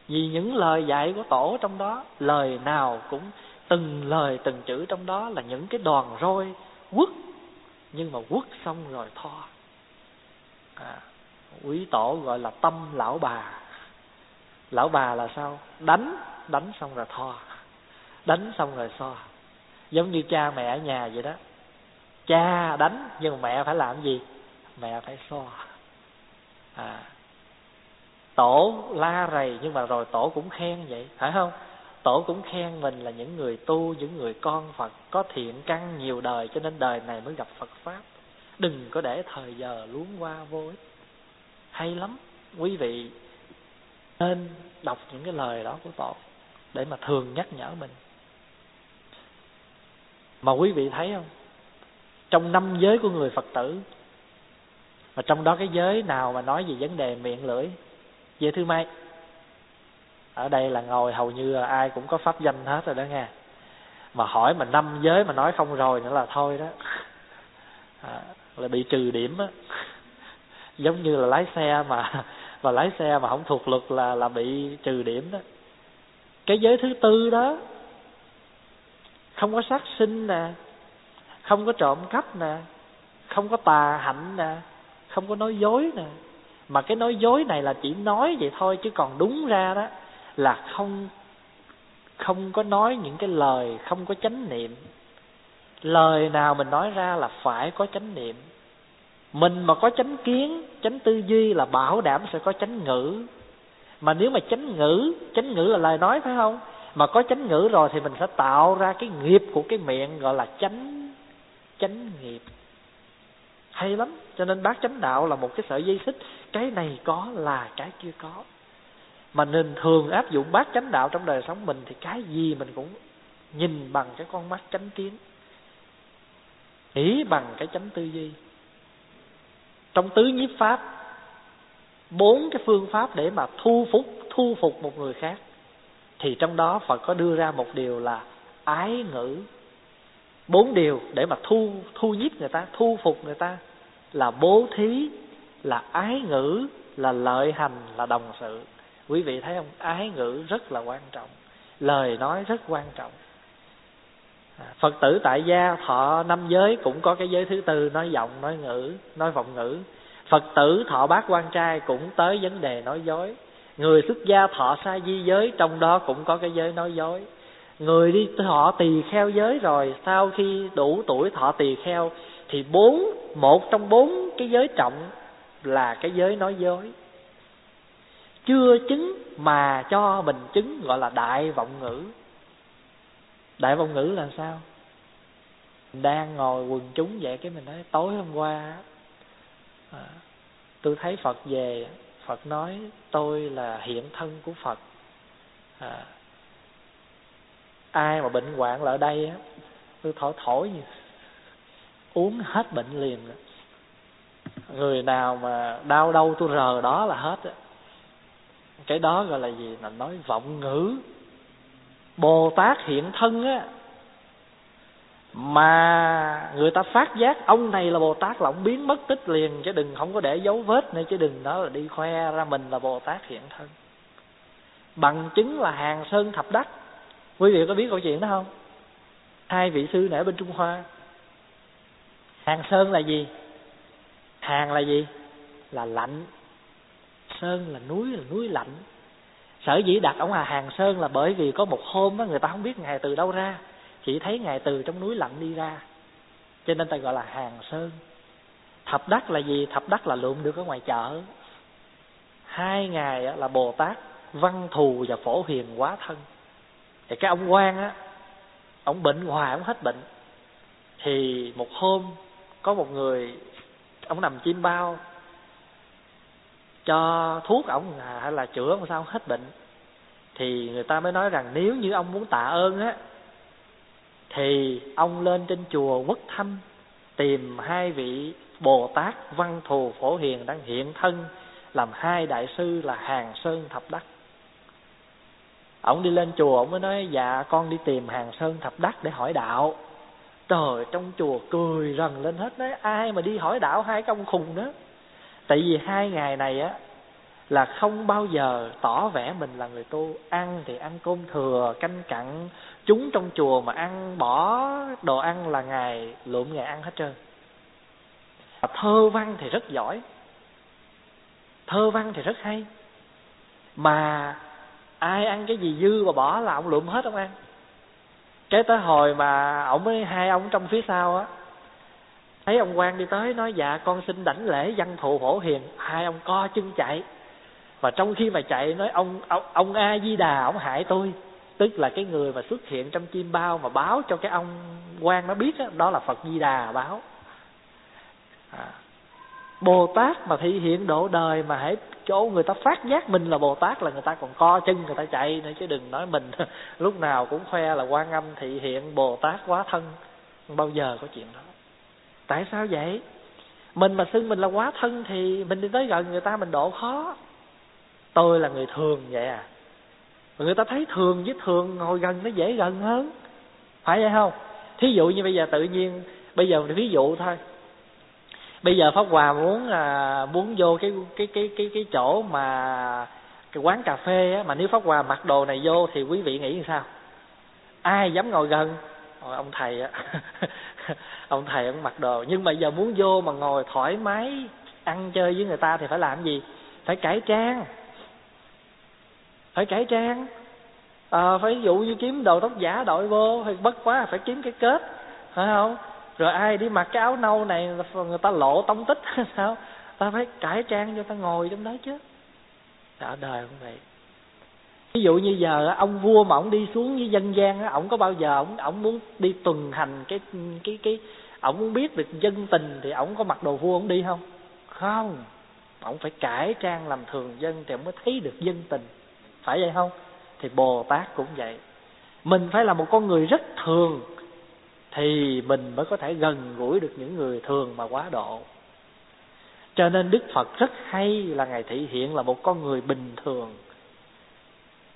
vì những lời dạy của tổ trong đó lời nào cũng từng lời từng chữ trong đó là những cái đoàn roi quất. Nhưng mà quất xong rồi tho. À, quý tổ gọi là tâm lão bà. Lão bà là sao? Đánh đánh xong rồi tho. Đánh xong rồi so. Giống như cha mẹ ở nhà vậy đó. Cha đánh nhưng mà mẹ phải làm gì? Mẹ phải so. À tổ la rầy nhưng mà rồi tổ cũng khen vậy, phải không? Tổ cũng khen mình là những người tu, những người con phật, có thiện căn nhiều đời cho nên đời này mới gặp phật pháp. Đừng có để thời giờ luống qua vô ích. Hay lắm. Quý vị nên đọc những cái lời đó của tổ để mà thường nhắc nhở mình. Mà quý vị thấy không? Trong năm giới của người phật tử, mà trong đó cái giới nào mà nói về vấn đề miệng lưỡi? Về thứ mấy ở đây là ngồi hầu như là ai cũng có pháp danh hết rồi đó nghe. Mà hỏi mà năm giới mà nói không rồi nữa là thôi đó. À, là bị trừ điểm á. Giống như là lái xe mà và lái xe mà không thuộc luật là là bị trừ điểm đó. Cái giới thứ tư đó không có sát sinh nè không có trộm cắp nè không có tà hạnh nè không có nói dối nè mà cái nói dối này là chỉ nói vậy thôi, chứ còn đúng ra đó là không không có nói những cái lời không có chánh niệm. Lời nào mình nói ra là phải có chánh niệm. Mình mà có chánh kiến, chánh tư duy là bảo đảm sẽ có chánh ngữ. Mà nếu mà chánh ngữ chánh ngữ là lời nói phải không? Mà có chánh ngữ rồi thì mình sẽ tạo ra cái nghiệp của cái miệng gọi là chánh chánh nghiệp hay lắm. Cho nên bác chánh đạo là một cái sợi dây xích. Cái này có là cái kia có. Mà nên thường áp dụng bát chánh đạo trong đời sống mình thì cái gì mình cũng nhìn bằng cái con mắt chánh kiến. Nghĩ bằng cái chánh tư duy. Trong tứ nhiếp pháp, bốn cái phương pháp để mà thu phục thu phục một người khác, thì trong đó Phật có đưa ra một điều là ái ngữ bốn điều để mà thu thu nhiếp người ta, thu phục người ta là bố thí, là ái ngữ, là lợi hành, là đồng sự. Quý vị thấy không? Ái ngữ rất là quan trọng, lời nói rất quan trọng. À, Phật tử tại gia, thọ năm giới cũng có cái giới thứ tư, nói giọng, nói ngữ, nói vọng ngữ. Phật tử, thọ bát quan trai cũng tới vấn đề nói dối. Người xuất gia, thọ sa di giới, trong đó cũng có cái giới nói dối người đi thọ tỳ kheo giới rồi sau khi đủ tuổi thọ tỳ kheo thì bốn một trong bốn cái giới trọng là cái giới nói dối. Chưa chứng mà cho mình chứng gọi là đại vọng ngữ. Đại vọng ngữ là sao? Mình đang ngồi quần chúng vậy cái mình nói tối hôm qua à, tôi thấy phật về phật nói tôi là hiện thân của phật. À, ai mà bệnh hoạn ở đây á, tôi thổi thổi gì uống hết bệnh liền. Người nào mà đau đâu tôi rờ đó là hết á. Cái đó gọi là gì? Là nói vọng ngữ. Bồ tát hiện thân á, mà người ta phát giác ông này là bồ tát là ông biến mất tích liền, chứ đừng không có để dấu vết nữa, chứ đừng nói là đi khoe ra mình là bồ tát hiện thân. Bằng chứng là hàng sơn thập đắc quý vị có biết câu chuyện đó không? Hai vị sư nãy bên trung hoa? Hàng sơn là gì? Hàng là gì? Là lạnh. Sơn là núi là núi lạnh. Sở dĩ đặt ông là hàng sơn là bởi vì có một hôm đó, người ta không biết ngài từ đâu ra. Chỉ thấy ngài từ trong núi lạnh đi ra. Cho nên ta gọi là hàng sơn. Thập đắc là gì? Thập đắc là lượm được ở ngoài chợ. Hai ngài là bồ tát văn thù và phổ hiền quá thân thì cái ông quan á, ông bệnh hoài, ông hết bệnh thì một hôm, có một người, ông nằm chim bao, cho thuốc ổng hay là chữa ông sao, hết bệnh thì người ta mới nói rằng nếu như ông muốn tạ ơn á, thì ông lên trên chùa Quốc Thanh tìm hai vị Bồ Tát Văn Thù Phổ Hiền đang hiện thân làm hai đại sư là Hàng Sơn Thập Đắc. Ông đi lên chùa, ông mới nói dạ con đi tìm Hàng Sơn Thập Đắc để hỏi đạo. Trời, trong chùa cười rần lên hết nói ai mà đi hỏi đạo hai công khùng đó. Tại vì hai ngày này á, là không bao giờ tỏ vẻ mình là người tu. Ăn thì ăn cơm thừa, canh cặn. Chúng trong chùa mà ăn, bỏ đồ ăn là ngày, lượm ngày ăn hết trơn. Thơ văn thì rất giỏi. Thơ văn thì rất hay. Mà ai ăn cái gì dư mà bỏ là ông lượm hết ông ăn. Cái tới hồi mà ông với hai ông trong phía sau á thấy ông quan đi tới nói dạ con xin đảnh lễ văn thụ phổ hiền. Hai ông co chân chạy. Và trong khi mà chạy nói ông ông, ông a di đà ông hại tôi. Tức là cái người mà xuất hiện trong chim bao mà báo cho cái ông quan nó biết đó, đó là phật di đà báo. À bồ tát mà thị hiện độ đời mà hãy chỗ người ta phát giác mình là bồ tát là người ta còn co chân, người ta chạy nữa chứ đừng nói mình. Lúc nào cũng khoe là quan âm thị hiện bồ tát quá thân. Không bao giờ có chuyện đó. Tại sao vậy? Mình mà xưng mình là quá thân thì mình đi tới gần người ta mình độ khó. Tôi là người thường vậy à. Người ta thấy thường với thường ngồi gần nó dễ gần hơn. Phải vậy không? Thí dụ như bây giờ tự nhiên, bây giờ ví dụ thôi bây giờ pháp hòa muốn à, muốn vô cái cái cái cái cái chỗ mà cái quán cà phê á mà nếu pháp hòa mặc đồ này vô thì quý vị nghĩ sao? Ai dám ngồi gần? Ôi, ông thầy á. Ông thầy ông mặc đồ. Nhưng mà giờ muốn vô mà ngồi thoải mái ăn chơi với người ta thì phải làm gì? Phải cải trang. Phải cải trang. À, phải dụ như kiếm đồ tóc giả đội vô thì bất quá phải kiếm cái kết. Phải không? Rồi ai đi mặc cái áo nâu này, người ta lộ tông tích, sao? Ta phải cải trang cho ta ngồi trong đó chứ. Cả đời cũng vậy. Ví dụ như giờ ông vua mà ông đi xuống với dân gian á, ông có bao giờ ông ông muốn đi tuần hành cái cái cái, ông muốn biết được dân tình thì ông có mặc đồ vua ông đi không? Không. Ông phải cải trang làm thường dân thì ông mới thấy được dân tình. Phải vậy không? Thì bồ tát cũng vậy. Mình phải là một con người rất thường thì mình mới có thể gần gũi được những người thường mà quá độ. Cho nên đức phật rất hay là ngài thị hiện là một con người bình thường.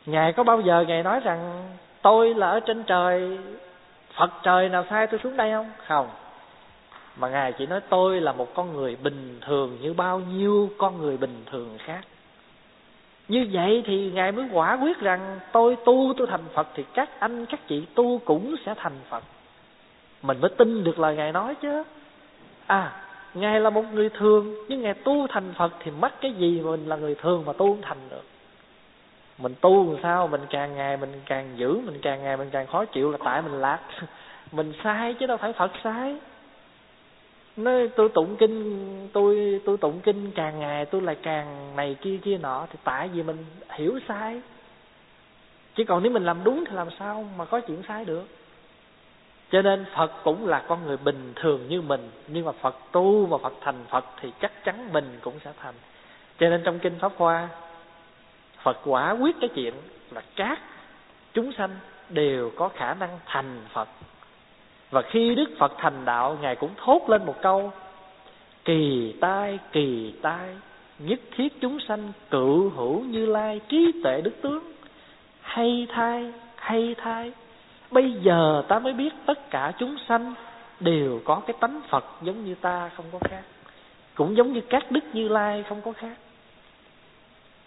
Ngài có bao giờ ngài nói rằng, tôi là ở trên trời, phật trời nào sai tôi xuống đây không? Không. Mà ngài chỉ nói, tôi là một con người bình thường như bao nhiêu con người bình thường khác. Như vậy thì ngài mới quả quyết rằng, tôi tu, tôi thành phật thì các anh, các chị tu cũng sẽ thành phật mình mới tin được lời ngài nói chứ. À ngài là một người thường, nhưng ngài tu thành phật thì mắc cái gì mà mình là người thường mà tu không thành được? Mình tu làm sao? Mình càng ngày mình càng giữ mình càng ngày mình càng khó chịu là tại mình lạc. Mình sai chứ đâu phải phật sai. Nói tôi tụng kinh, tôi tôi tụng kinh càng ngày tôi lại càng này kia kia nọ thì tại vì mình hiểu sai. Chứ còn nếu mình làm đúng thì làm sao mà có chuyện sai được? Cho nên phật cũng là con người bình thường như mình. Nhưng mà phật tu và phật thành phật thì chắc chắn mình cũng sẽ thành. Cho nên trong kinh pháp hoa, phật quả quyết cái chuyện là các chúng sanh đều có khả năng thành phật. Và khi đức phật thành đạo, ngài cũng thốt lên một câu, kỳ tai kỳ tai, nhất thiết chúng sanh cự hữu như lai trí tuệ đức tướng, hay thai hay thai bây giờ ta mới biết tất cả chúng sanh đều có cái tánh phật giống như ta, không có khác. Cũng giống như các đức như lai, không có khác.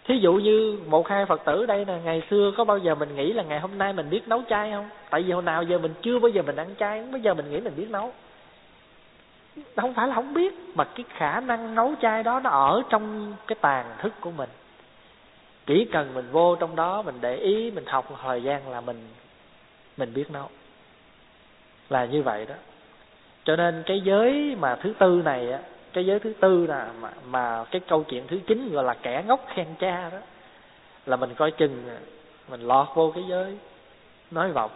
Thí dụ như một hai phật tử đây nè, ngày xưa có bao giờ mình nghĩ là ngày hôm nay mình biết nấu chay không? Tại vì hồi nào giờ mình chưa bao giờ mình ăn chay bây giờ mình nghĩ mình biết nấu. Không phải là không biết, mà cái khả năng nấu chay đó nó ở trong cái tàn thức của mình. Chỉ cần mình vô trong đó, mình để ý, mình học một thời gian là mình mình biết nấu là như vậy đó. Cho nên cái giới mà thứ tư này á cái giới thứ tư là mà, mà cái câu chuyện thứ chín gọi là kẻ ngốc khen cha đó là mình coi chừng mình lọt vô cái giới nói vọng.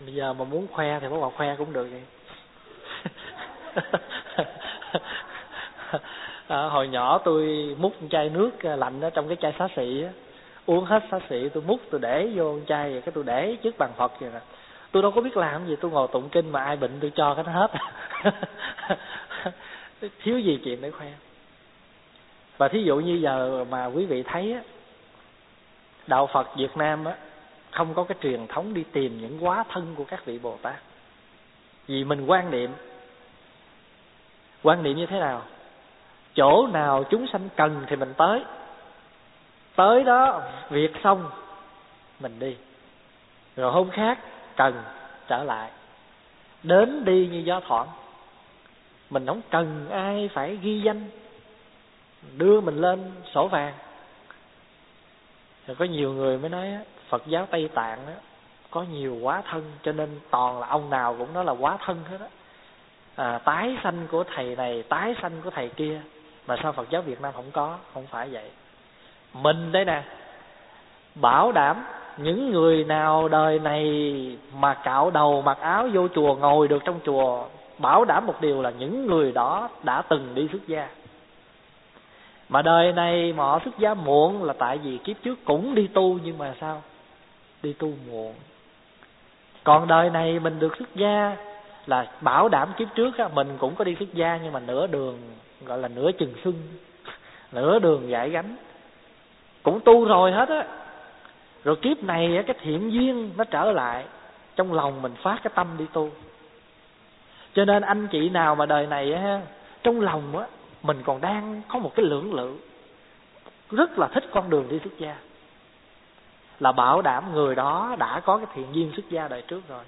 Bây giờ mà muốn khoe thì có vào khoe cũng được vậy. À, hồi nhỏ tôi múc chai nước lạnh ở trong cái chai xá xị á uống hết xá xị tôi múc, tôi để vô chai vậy, cái tôi để trước bàn phật vậy nè. Tôi đâu có biết làm gì, tôi ngồi tụng kinh mà ai bệnh tôi cho cái nó hết. Thiếu gì chuyện để khoe. Và thí dụ như giờ mà quý vị thấy á, đạo phật việt nam á, không có cái truyền thống đi tìm những quá thân của các vị bồ tát. Vì mình quan niệm. Quan niệm như thế nào? Chỗ nào chúng sanh cần thì mình tới tới đó việc xong mình đi. Rồi hôm khác cần trở lại. Đến đi như gió thoảng. Mình không cần ai phải ghi danh. Đưa mình lên sổ vàng. Rồi có nhiều người mới nói Phật giáo Tây Tạng đó, có nhiều quá thân cho nên toàn là ông nào cũng nói là quá thân hết á. À, tái sanh của thầy này tái sanh của thầy kia. Mà sao Phật giáo Việt Nam không có? Không phải vậy mình đây nè. Bảo đảm những người nào đời này mà cạo đầu mặc áo vô chùa ngồi được trong chùa bảo đảm một điều là những người đó đã từng đi xuất gia. Mà đời này mà họ xuất gia muộn là tại vì kiếp trước cũng đi tu nhưng mà sao? Đi tu muộn. Còn đời này mình được xuất gia là bảo đảm kiếp trước á, mình cũng có đi xuất gia nhưng mà nửa đường gọi là nửa chừng xuân nửa đường giải gánh cũng tu rồi hết á. Rồi kiếp này cái thiện duyên nó trở lại, trong lòng mình phát cái tâm đi tu. Cho nên anh chị nào mà đời này á trong lòng á, mình còn đang có một cái lưỡng lự. Rất là thích con đường đi xuất gia. Là bảo đảm người đó đã có cái thiện duyên xuất gia đời trước rồi.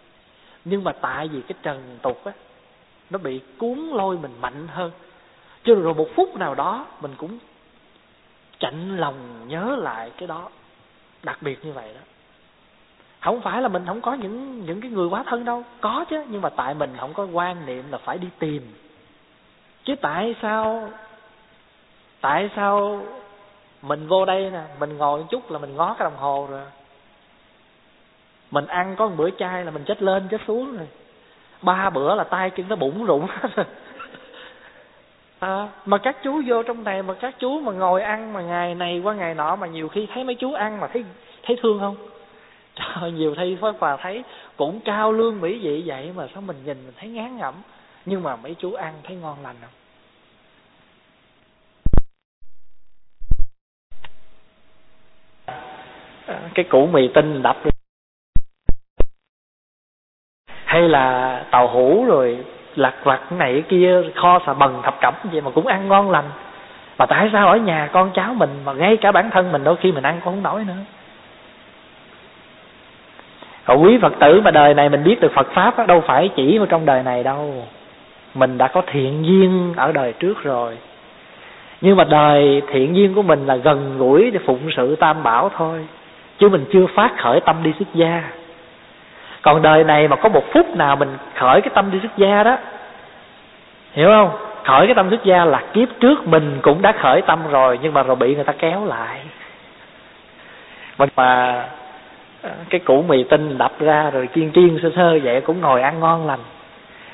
Nhưng mà tại vì cái trần tục á, nó bị cuốn lôi mình mạnh hơn. Cho rồi một phút nào đó, mình cũng chạnh lòng nhớ lại cái đó. Đặc biệt như vậy đó. Không phải là mình không có những những cái người quá thân đâu. Có chứ, nhưng mà tại mình không có quan niệm là phải đi tìm. Chứ tại sao tại sao mình vô đây nè, mình ngồi một chút là mình ngó cái đồng hồ rồi. Mình ăn có một bữa chay là mình chết lên chết xuống rồi. Ba bữa là tay chân nó bụng rụng hết rồi à, mà các chú vô trong này mà các chú mà ngồi ăn mà ngày này qua ngày nọ mà nhiều khi thấy mấy chú ăn mà thấy thấy thương không? Trời nhiều thi phó quà thấy cũng cao lương mỹ vị vậy mà sao mình nhìn mình thấy ngán ngẩm. Nhưng mà mấy chú ăn thấy ngon lành không? À, cái củ mì tinh đập. Hay là tàu hũ rồi lặt vặt này kia kho xà bần thập cẩm vậy mà cũng ăn ngon lành. Mà tại sao ở nhà con cháu mình mà ngay cả bản thân mình đôi khi mình ăn cũng không nổi nữa? Còn quý phật tử mà đời này mình biết được phật pháp đó, đâu phải chỉ vào trong đời này đâu. Mình đã có thiện duyên ở đời trước rồi. Nhưng mà đời thiện duyên của mình là gần gũi để phụng sự tam bảo thôi. Chứ mình chưa phát khởi tâm đi xuất gia còn đời này mà có một phút nào mình khởi cái tâm đi xuất gia đó, hiểu không? Khởi cái tâm xuất gia là kiếp trước mình cũng đã khởi tâm rồi, nhưng mà rồi bị người ta kéo lại. Mình mà ờ, cái củ mì tinh đập ra rồi chiên chiên sơ sơ vậy cũng ngồi ăn ngon lành.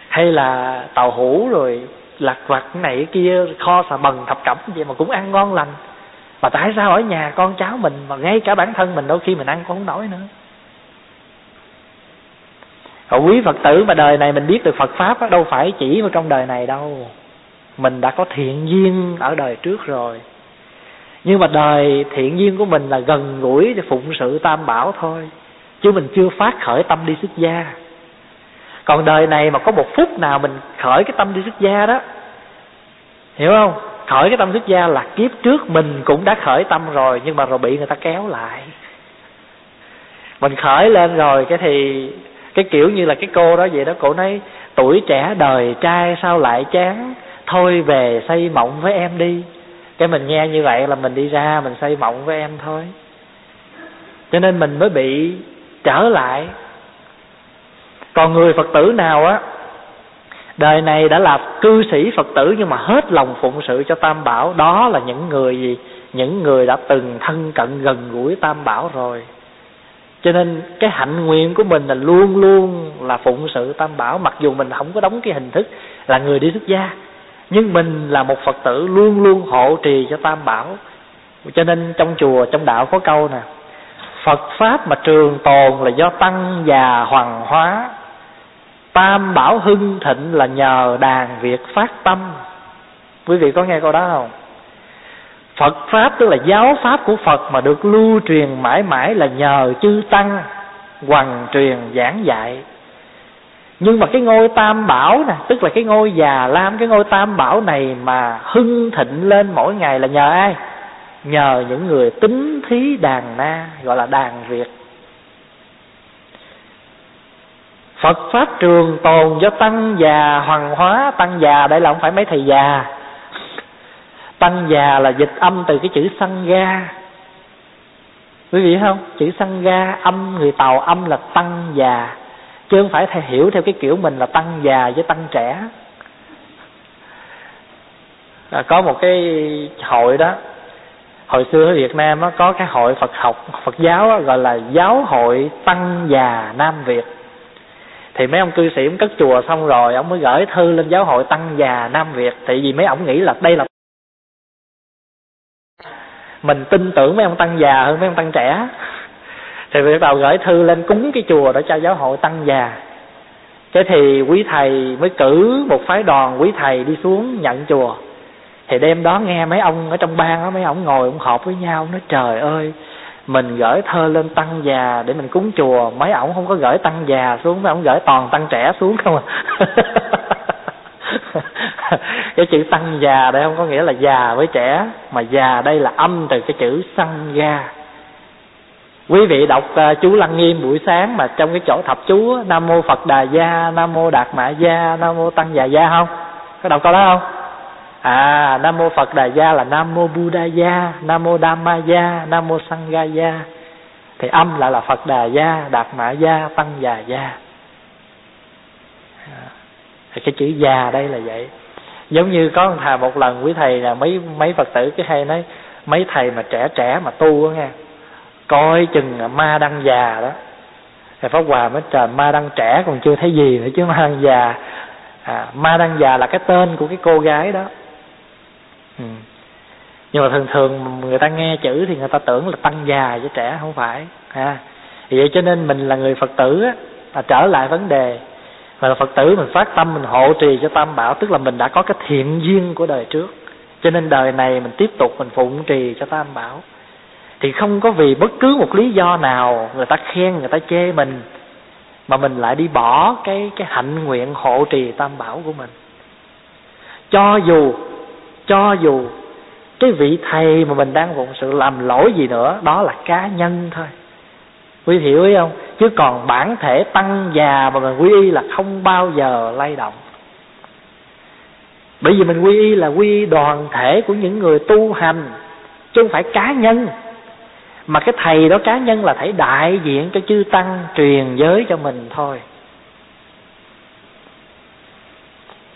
Hay là tàu hũ rồi lặt vặt này kia, kho xà bần thập cẩm vậy mà cũng ăn ngon lành. Mà tại sao ở nhà con cháu mình mà ngay cả bản thân mình, đôi khi mình ăn cũng không nổi nữa còn quý phật tử mà đời này mình biết được phật pháp đó, đâu phải chỉ vào trong đời này đâu. Mình đã có thiện duyên ở đời trước rồi. Nhưng mà đời thiện duyên của mình là gần gũi để phụng sự tam bảo thôi. Chứ mình chưa phát khởi tâm đi xuất gia. Còn đời này mà có một phút nào mình khởi cái tâm đi xuất gia đó hiểu không? Khởi cái tâm xuất gia là kiếp trước mình cũng đã khởi tâm rồi nhưng mà rồi bị người ta kéo lại. Mình khởi lên rồi cái thì cái kiểu như là cái cô đó vậy đó, cổ nói, tuổi trẻ đời trai sao lại chán? Thôi về xây mộng với em đi. Cái mình nghe như vậy là mình đi ra mình xây mộng với em thôi. Cho nên mình mới bị trở lại. Còn người phật tử nào á, đời này đã là cư sĩ phật tử nhưng mà hết lòng phụng sự cho tam bảo, đó là những người gì? Những người đã từng thân cận gần gũi tam bảo rồi cho nên cái hạnh nguyện của mình là luôn luôn là phụng sự tam bảo, mặc dù mình không có đóng cái hình thức là người đi xuất gia. Nhưng mình là một phật tử luôn luôn hộ trì cho tam bảo. Cho nên trong chùa, trong đạo có câu nè, phật pháp mà trường tồn là do tăng già hoàng hóa. Tam bảo hưng thịnh là nhờ đàn việt phát tâm. Quý vị có nghe câu đó không? Phật Pháp, tức là giáo Pháp của Phật, mà được lưu truyền mãi mãi là nhờ chư Tăng Hoàng truyền giảng dạy. Nhưng mà cái ngôi Tam Bảo nè, Tức là cái ngôi già Lam, Cái ngôi Tam Bảo này mà hưng thịnh lên mỗi ngày là nhờ ai? Nhờ những người tính thí đàn na, Gọi là đàn Việt. Phật Pháp trường tồn do tăng già hoàng hóa. Tăng già đây là không phải mấy thầy già. Tăng già là dịch âm từ cái chữ săn ga. Quý vị không? Chữ săn ga âm người Tàu âm là tăng già. Chứ không phải thầy hiểu theo cái kiểu mình là tăng già với tăng trẻ. À, Có một cái hội đó. Hồi xưa ở Việt Nam á, có cái hội Phật học Phật giáo đó, gọi là Giáo hội Tăng già Nam Việt. Thì mấy ông cư sĩ cũng cất chùa xong rồi ông mới gửi thư lên giáo hội tăng già nam việt. Tại vì mấy ông nghĩ là đây là mình tin tưởng mấy ông tăng già hơn mấy ông tăng trẻ. Thì phải đầu gửi thư lên cúng cái chùa để cho giáo hội tăng già. Cái thì quý thầy mới cử một phái đoàn quý thầy đi xuống nhận chùa. Thì đêm đó nghe mấy ông ở trong bang đó mấy ông ngồi ông họp với nhau, nói, trời ơi, mình gửi thơ lên tăng già để mình cúng chùa. Mấy ổng không có gửi tăng già xuống, mấy ổng gửi toàn tăng trẻ xuống không à. cái chữ tăng già đây không có nghĩa là già với trẻ mà già đây là âm từ cái chữ săn ga. Quý vị đọc uh, chú lăng nghiêm buổi sáng mà trong cái chỗ thập chú nam mô phật đà gia nam mô đạt mã gia nam mô tăng già gia không? Có đọc câu đó không? À nam mô phật đà gia là nam mô buddha gia nam mô dhamma gia nam mô sangha gia. Thì âm lại là phật đà gia đạt mã gia tăng già gia. À, thì cái chữ già đây là vậy giống như có một thà một lần quý thầy là mấy mấy phật tử cái hay nói mấy thầy mà trẻ trẻ mà tu á nghe coi chừng ma đăng già đó. Thì pháp hòa mới trời ma đăng trẻ còn chưa thấy gì nữa chứ ma đăng già. À, ma đăng già là cái tên của cái cô gái đó. Ừ. nhưng mà thường thường người ta nghe chữ thì người ta tưởng là tăng già với trẻ không phải à vậy cho nên mình là người phật tử á là trở lại vấn đề mà là phật tử mình phát tâm, mình hộ trì cho tam bảo, tức là mình đã có cái thiện duyên của đời trước. Cho nên đời này mình tiếp tục mình phụng trì cho tam bảo. Thì không có vì bất cứ một lý do nào người ta khen, người ta chê mình, mà mình lại đi bỏ cái cái hạnh nguyện hộ trì tam bảo của mình. Cho dù cho dù cái vị thầy mà mình đang phụng sự làm lỗi gì nữa, đó là cá nhân thôi quý hiểu ý không? Chứ còn bản thể tăng già mà mình quy y là không bao giờ lay động. Bởi vì mình quy y là quy y đoàn thể của những người tu hành, chứ không phải cá nhân. Mà cái thầy đó, cá nhân là thầy đại diện cho chư tăng truyền giới cho mình thôi.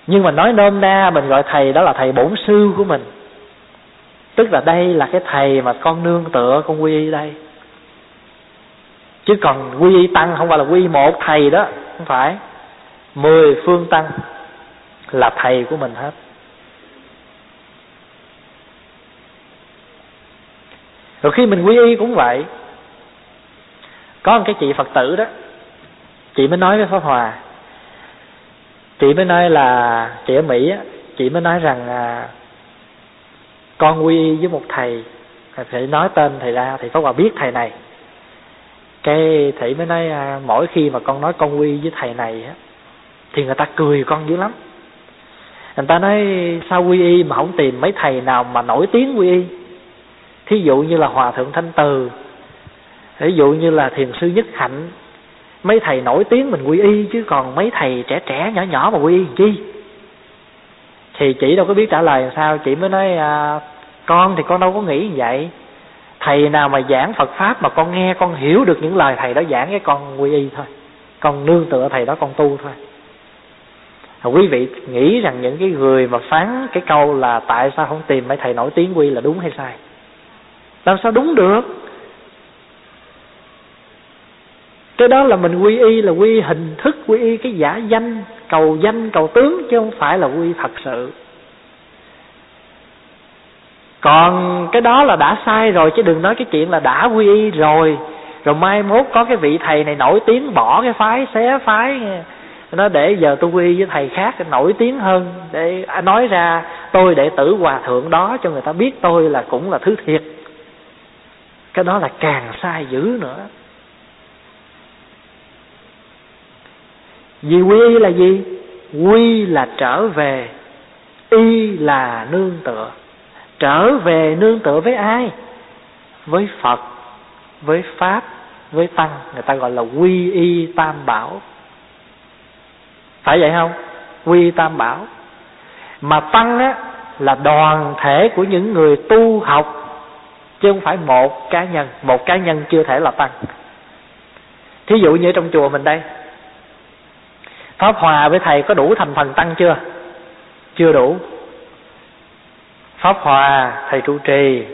Nhưng mà nói nôm na, mình gọi thầy đó là thầy bổn sư của mình. Tức là đây là cái thầy mà con nương tựa con quy y đây chứ còn quy y tăng không phải là quy một thầy đó không phải. Mười phương tăng là thầy của mình hết. Rồi khi mình quy y cũng vậy có một cái chị phật tử đó chị mới nói với pháp hòa. Chị mới nói là chị ở mỹ á chị mới nói rằng à, con quy y với một thầy. Thầy nói tên thầy ra thì pháp hòa biết thầy này cái thầy mới nói à, mỗi khi mà con nói con quy với thầy này á thì người ta cười con dữ lắm. Người ta nói sao quy y mà không tìm mấy thầy nào mà nổi tiếng quy y? Thí dụ như là hòa thượng thanh từ ví dụ như là thiền sư nhất hạnh mấy thầy nổi tiếng mình quy y chứ còn mấy thầy trẻ trẻ nhỏ nhỏ mà quy y chi? Thì chị đâu có biết trả lời làm sao chị mới nói à, con thì con đâu có nghĩ như vậy thầy nào mà giảng Phật pháp mà con nghe, con hiểu được những lời thầy đó giảng cái con quy y thôi. Con nương tựa thầy đó, con tu thôi. À, quý vị nghĩ rằng những cái người mà phán cái câu là tại sao không tìm mấy thầy nổi tiếng quy là đúng hay sai? Làm sao đúng được? Cái đó là mình quy y, là quy hình thức, quy y cái giả danh, cầu danh, cầu tướng, chứ không phải là quy thật sự còn cái đó là đã sai rồi, chứ đừng nói cái chuyện là đã quy y rồi. Rồi mai mốt có cái vị thầy này nổi tiếng bỏ cái phái, xé phái nó để giờ tôi quy với thầy khác nổi tiếng hơn. Để à, nói ra, tôi đệ tử hòa thượng đó cho người ta biết tôi là cũng là thứ thiệt. Cái đó là càng sai dữ nữa. Vì quy y là gì? Quy là trở về, y là nương tựa trở về nương tựa với ai? Với phật, với pháp, với tăng. Người ta gọi là quy y tam bảo. Phải vậy không? Quy tam bảo. Mà tăng á, là đoàn thể của những người tu học, chứ không phải một cá nhân. Một cá nhân chưa thể là tăng. Thí dụ như trong chùa mình đây. Pháp hòa với thầy có đủ thành phần tăng chưa? Chưa đủ pháp hòa thầy trụ trì.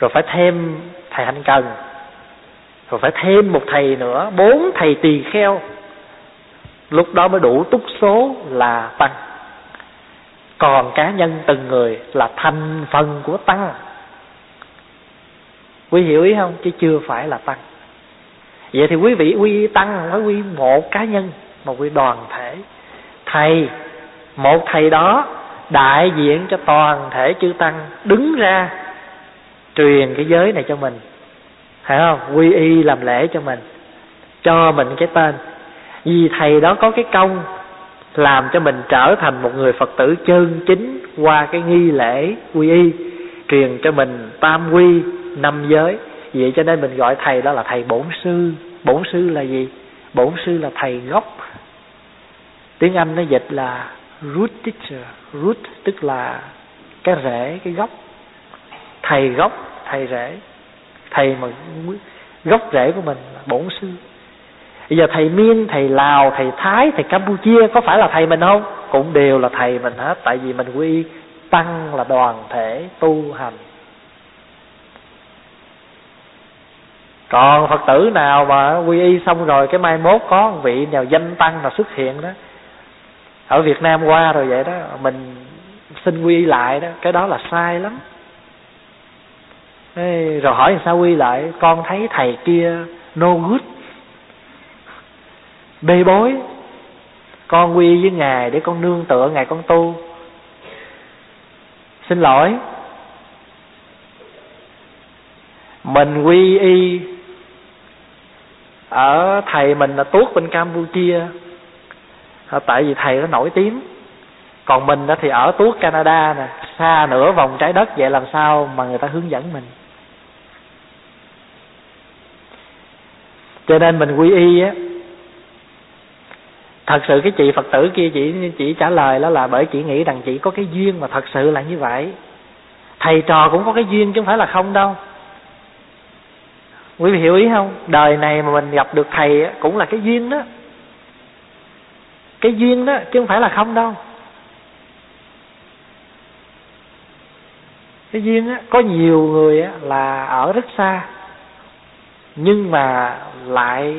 Rồi phải thêm thầy hạnh cần. Rồi phải thêm một thầy nữa, bốn thầy tỳ kheo. Lúc đó mới đủ túc số là tăng. Còn cá nhân từng người là thành phần của tăng. Quý hiểu ý không? Chứ chưa phải là tăng. Vậy thì quý vị quy tăng phải quy một cá nhân mà quy đoàn thể. Thầy, một thầy đó đại diện cho toàn thể chư tăng đứng ra truyền cái giới này cho mình. Phải không? Quy y làm lễ cho mình cho mình cái tên. Vì thầy đó có cái công làm cho mình trở thành một người phật tử chân chính qua cái nghi lễ quy y, truyền cho mình tam quy, năm giới. Vậy cho nên mình gọi thầy đó là thầy bổn sư. Bổn sư là gì? Bổn sư là thầy gốc tiếng anh nó dịch là root teacher root, tức là cái rễ, cái gốc. Thầy gốc, thầy rễ. Thầy mà gốc rễ của mình là bổn sư. Bây giờ thầy miên, thầy lào, thầy thái, thầy campuchia, có phải là thầy mình không? Cũng đều là thầy mình hết, tại vì mình quy tăng là đoàn thể tu hành. Còn phật tử nào mà quy y xong rồi, cái mai mốt có một vị nào danh tăng là xuất hiện đó ở việt nam qua rồi vậy đó mình xin quy lại đó cái đó là sai lắm. Ê, rồi hỏi sao quy lại? Con thấy thầy kia no good bê bối. Con quy với ngài để con nương tựa ngài con tu. Xin lỗi. Mình quy y ở thầy mình là tuốt bên campuchia tại vì thầy nó nổi tiếng. Còn mình đó thì ở tuốt canada nè, xa nửa vòng trái đất, vậy làm sao mà người ta hướng dẫn mình? Cho nên mình quy y á. Thật sự cái chị phật tử kia, chị chị trả lời đó là bởi chị nghĩ rằng chị có cái duyên mà thật sự là như vậy. Thầy trò cũng có cái duyên chứ không phải là không đâu. Quý vị hiểu ý không? Đời này mà mình gặp được thầy cũng là cái duyên đó cái duyên đó, chứ không phải là không đâu. Cái duyên á, có nhiều người á là ở rất xa, nhưng mà lại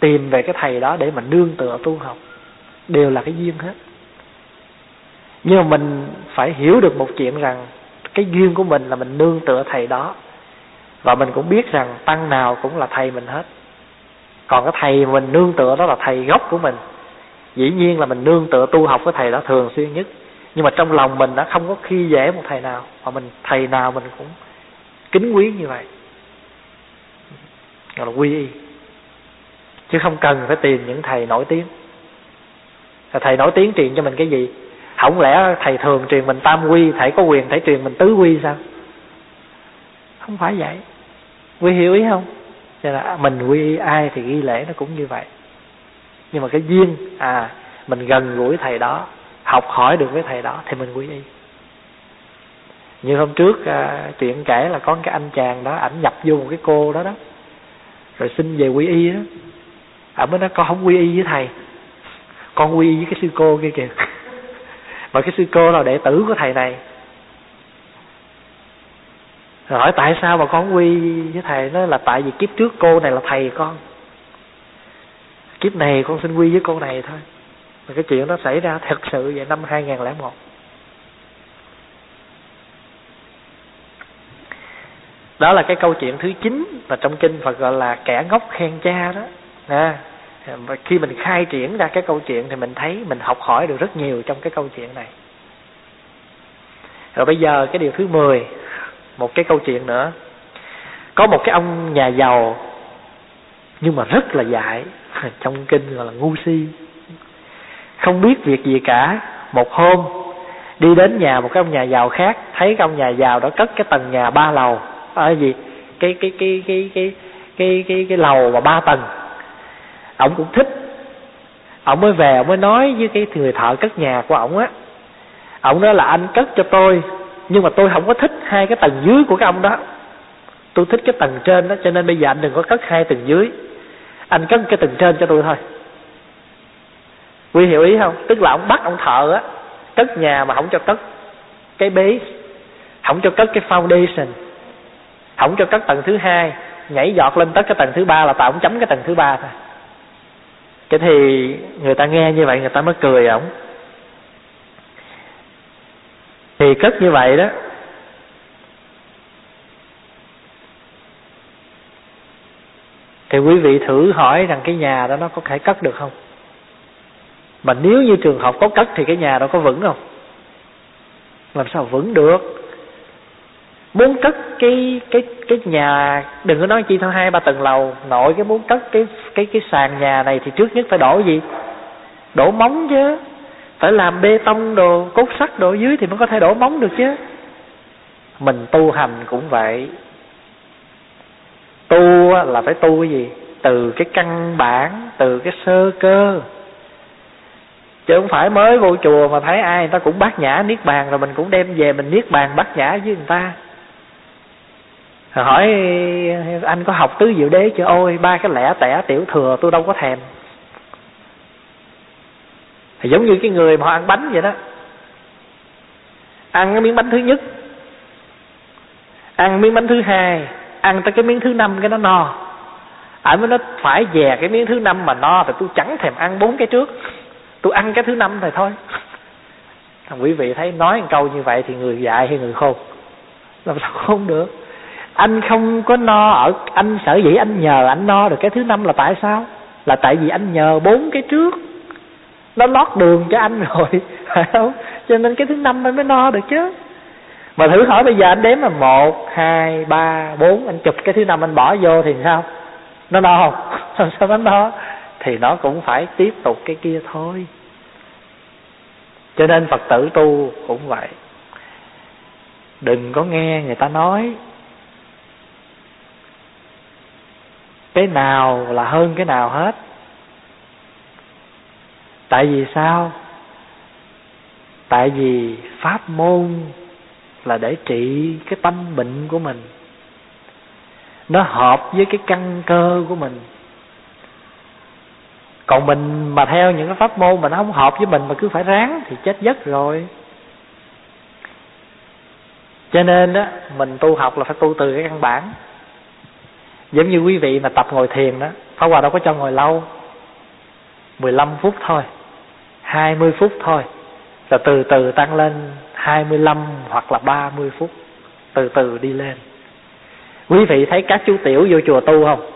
tìm về cái thầy đó để mà nương tựa tu học. Đều là cái duyên hết. Nhưng mà mình phải hiểu được một chuyện rằng cái duyên của mình là mình nương tựa thầy đó, và mình cũng biết rằng tăng nào cũng là thầy mình hết. Còn cái thầy mình nương tựa đó là thầy gốc của mình dĩ nhiên là mình nương tựa tu học với thầy đó thường xuyên nhất. Nhưng mà trong lòng mình đã không có khi dễ một thầy nào, mà mình, thầy nào mình cũng kính quý như vậy. Gọi là quy y. Chứ không cần phải tìm những thầy nổi tiếng. Thầy nổi tiếng truyền cho mình cái gì? Không lẽ thầy thường truyền mình tam quy, thầy có quyền thầy truyền mình tứ quy sao? Không phải vậy. Quy hiểu ý không? Cho là mình quy ai thì ghi lễ nó cũng như vậy nhưng mà cái duyên à mình gần gũi thầy đó học hỏi được với thầy đó thì mình quy y. Như hôm trước à, chuyện kể là có cái anh chàng đó ảnh nhập vô một cái cô đó đó rồi xin về quy y đó. Ảnh mới nói con không quy y với thầy con quy y với cái sư cô kia kìa. Mà cái sư cô là đệ tử của thầy này. Rồi hỏi tại sao mà con quy với thầy? Nó là tại vì kiếp trước cô này là thầy con kiếp này con xin quy với cô này thôi. Mà cái chuyện nó xảy ra thật sự vậy năm 2001 đó là cái câu chuyện thứ chín mà trong kinh Phật gọi là kẻ ngốc khen cha đó. À, và khi mình khai triển ra cái câu chuyện thì mình thấy mình học hỏi được rất nhiều trong cái câu chuyện này. Rồi bây giờ cái điều thứ 10 một cái câu chuyện nữa. Có một cái ông nhà giàu nhưng mà rất là dại. Trong kinh gọi là ngu si. Không biết việc gì cả. Một hôm, đi đến nhà một cái ông nhà giàu khác. Thấy cái ông nhà giàu đó cất cái tầng nhà ba lầu. Ở gì? Cái cái cái cái cái cái cái cái lầu mà ba tầng. Ông cũng thích. Ông mới về ổng mới nói với cái người thợ cất nhà của ông á. Ông nói là anh cất cho tôi, nhưng mà tôi không có thích hai cái tầng dưới của cái ông đó. Tôi thích cái tầng trên đó, cho nên bây giờ anh đừng có cất hai tầng dưới anh cất cái tầng trên cho tôi thôi. Quý hiểu ý không? Tức là ông bắt ông thợ á, cất nhà mà không cho cất cái base, không cho cất cái foundation, không cho cất tầng thứ hai, nhảy giọt lên tất cái tầng thứ ba là tạo ông chấm cái tầng thứ ba thôi. Cái thì người ta nghe như vậy người ta mới cười ổng. Thì cất như vậy đó thì quý vị thử hỏi rằng cái nhà đó nó có thể cất được không? Mà nếu như trường học có cất thì cái nhà đó có vững không? Làm sao vững được? Muốn cất cái cái cái nhà, đừng có nói chi thôi, hai ba tầng lầu, nội cái muốn cất cái cái cái sàn nhà này thì trước nhất phải đổ gì? Đổ móng chứ. Phải làm bê tông đồ, cốt sắt đồ, dưới thì mới có thể đổ móng được chứ. Mình tu hành cũng vậy tu là phải tu cái gì? Từ cái căn bản, từ cái sơ cơ. Chứ không phải mới vô chùa mà thấy ai người ta cũng bát nhã niết bàn rồi mình cũng đem về mình niết bàn bát nhã với người ta. Hỏi, anh có học tứ diệu đế chưa? Ôi, ba cái lẻ tẻ tiểu thừa tôi đâu có thèm. Thì giống như cái người mà họ ăn bánh vậy đó. Ăn cái miếng bánh thứ nhất, ăn miếng bánh thứ hai ăn tới cái miếng thứ năm, cái nó no. Ảnh mới nói, phải về cái miếng thứ năm mà no thì tôi chẳng thèm ăn bốn cái trước. Tôi ăn cái thứ năm này thôi. Thằng quý vị thấy nói một câu như vậy thì người dạy hay người khôn? Làm sao không được? Anh không có no ở, anh sở dĩ anh nhờ anh no được cái thứ năm là tại sao? Là tại vì anh nhờ bốn cái trước. Nó lót đường cho anh rồi, phải không? Cho nên cái thứ năm anh mới no được chứ mà thử hỏi bây giờ anh đếm là một, hai, ba, bốn, anh chụp cái thứ năm anh bỏ vô thì sao? Nó no không? Sao nó no thì nó cũng phải tiếp tục cái kia thôi. Cho nên phật tử tu cũng vậy. Đừng có nghe người ta nói cái nào là hơn cái nào hết. Tại vì sao? Tại vì pháp môn là để trị cái tâm bệnh của mình. Nó hợp với cái căn cơ của mình. Còn mình mà theo những cái pháp môn mà nó không hợp với mình mà cứ phải ráng thì chết giấc rồi. Cho nên đó, mình tu học là phải tu từ cái căn bản. Giống như quý vị mà tập ngồi thiền đó, Pháp Hòa đâu có cho ngồi lâu. 15 phút thôi 20 phút thôi, là từ từ tăng lên. 25 hoặc là 30 phút Từ từ đi lên. Quý vị thấy các chú tiểu vô chùa tu không?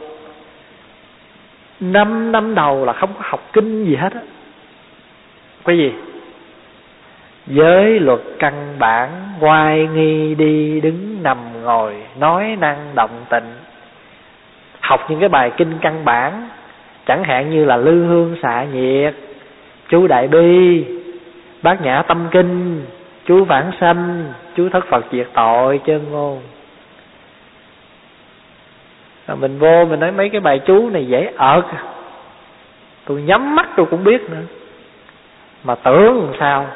Năm năm đầu là không có học kinh gì hết á. Cái gì Giới luật căn bản Ngoài nghi đi đứng nằm ngồi, Nói năng động tịnh. Học những cái bài kinh căn bản, chẳng hạn như là lư hương xạ nhiệt, chú đại bi, bát nhã tâm kinh chú vãng sanh, chú thất phật diệt tội chân ngôn rồi mình vô, mình nói mấy cái bài chú này dễ ợt. Tôi nhắm mắt tôi cũng biết nữa. Mà tưởng làm sao?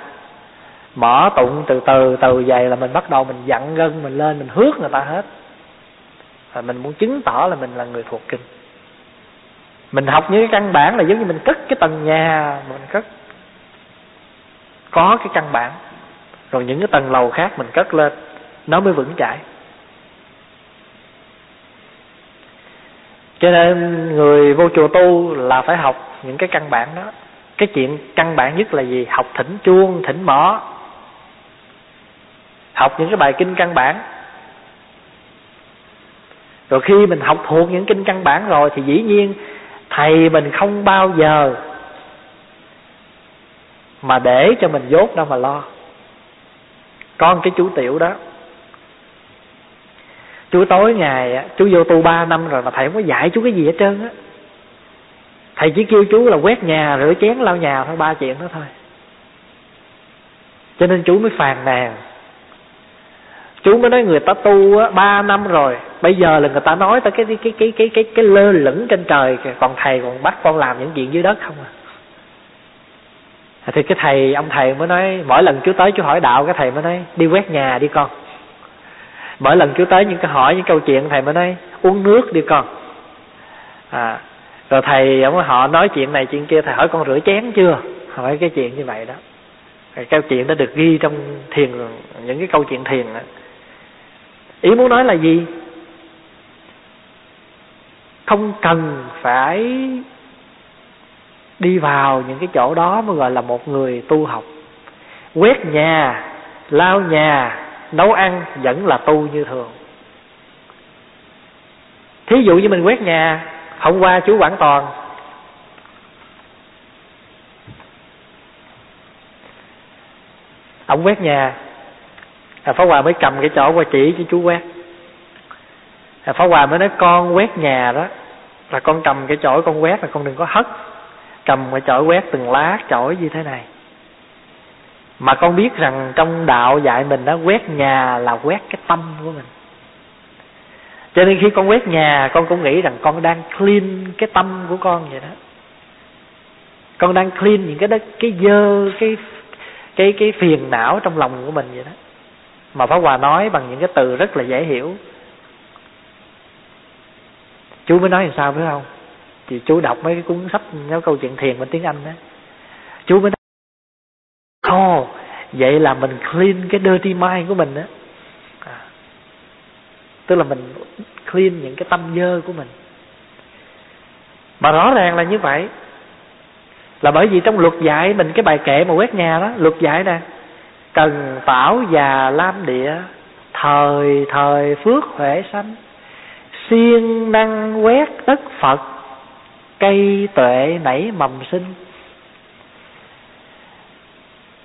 Mở tụng từ từ từ vậy là mình bắt đầu mình dặn gân, mình lên, mình hước người ta hết. Và mình muốn chứng tỏ là mình là người thuộc kinh. Mình học những cái căn bản là giống như mình cất cái tầng nhà, mình cất. Có cái căn bản rồi những cái tầng lầu khác mình cất lên, nó mới vững chãi. Cho nên người vô chùa tu là phải học những cái căn bản đó. Cái chuyện căn bản nhất là gì? Học thỉnh chuông, thỉnh mỏ. Học những cái bài kinh căn bản. Rồi khi mình học thuộc những kinh căn bản rồi thì dĩ nhiên thầy mình không bao giờ mà để cho mình dốt đâu mà lo con cái chú tiểu đó. Chú tối ngày chú vô tu ba năm rồi mà thầy không có dạy chú cái gì hết trơn á. Thầy chỉ kêu chú là quét nhà rửa chén lau nhà thôi ba chuyện đó thôi. Cho nên chú mới phàn nàn. Chú mới nói người ta tu á ba năm rồi bây giờ là người ta nói tới cái cái cái cái cái cái, cái lơ lửng trên trời kìa. Còn thầy còn bắt con làm những chuyện dưới đất không à? Thì cái thầy, ông thầy mới nói, mỗi lần chú tới chú hỏi đạo, cái thầy mới nói, đi quét nhà đi con. Mỗi lần chú tới những cái hỏi những câu chuyện, thầy mới nói, uống nước đi con. À rồi thầy, ông họ nói chuyện này chuyện kia, thầy hỏi con rửa chén chưa? Hỏi cái chuyện như vậy đó. Cái câu chuyện đó được ghi trong thiền, những cái câu chuyện thiền đó. ý muốn nói là gì? Không cần phải đi vào những cái chỗ đó mới gọi là một người tu học. Quét nhà lau nhà nấu ăn vẫn là tu như thường. Thí dụ như mình quét nhà hôm qua chú quản toàn. Ông quét nhà. À, phó Hòa mới cầm cái chỗ qua chỉ cho chú quét. À, Hòa mới nói con quét nhà đó là con cầm cái chổi con quét là con đừng có hất cầm cái chổi quét từng lá chổi như thế này. Mà con biết rằng trong đạo dạy mình đó, quét nhà là quét cái tâm của mình. Cho nên khi con quét nhà, con cũng nghĩ rằng con đang clean cái tâm của con vậy đó. Con đang clean những cái đất, cái dơ, cái cái cái phiền não trong lòng của mình vậy đó. Mà Pháp Hòa nói bằng những cái từ rất là dễ hiểu. Chú mới nói làm sao phải không? Thì chú đọc mấy cái cuốn sách những câu chuyện thiền bằng tiếng Anh đó. Chú mới nói oh, vậy là mình clean cái dirty mind của mình đó à, tức là mình clean những cái tâm dơ của mình. Mà rõ ràng là như vậy. Là bởi vì trong luật dạy mình cái bài kệ mà quét nhà đó luật dạy nè cần tảo già lam địa thời thời phước huệ sanh siêng năng quét đất phật cây tuệ nảy mầm sinh.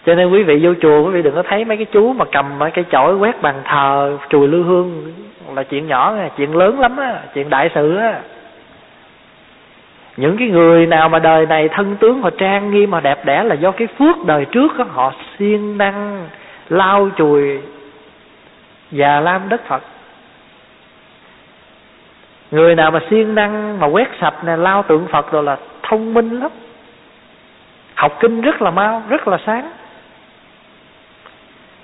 Cho nên quý vị vô chùa quý vị đừng có thấy mấy cái chú mà cầm cái chổi quét bàn thờ chùi lưu hương là chuyện nhỏ chuyện lớn lắm á chuyện đại sự á. Những cái người nào mà đời này thân tướng họ trang nghiêm mà đẹp đẽ là do cái phước đời trước đó, họ siêng năng lau chùi và lam đất phật người nào mà siêng năng mà quét sạch nè, lao tượng phật rồi là thông minh lắm. Học kinh rất là mau, rất là sáng.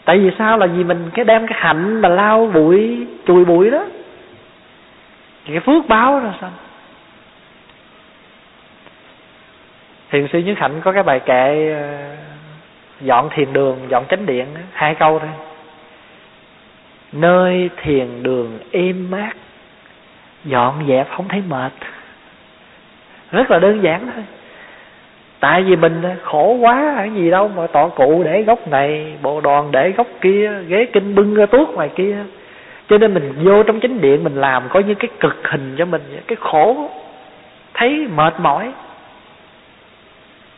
Tại vì sao? Là vì mình cái đem cái hạnh mà lao bụi, chùi bụi đó. Thì cái phước báo ra sao? Thiền sư nhất hạnh có cái bài kệ ờ, dọn thiền đường, dọn chánh điện, hai câu thôi. Nơi thiền đường êm mát dọn dẹp, không thấy mệt. Rất là đơn giản thôi. Tại vì mình khổ quá, cái gì đâu mà tọa cụ để góc này, bộ đoàn để góc kia, ghế kinh bưng ra tuốt ngoài kia. Cho nên mình vô trong chánh điện, mình làm có những cái cực hình cho mình, cái khổ, thấy mệt mỏi.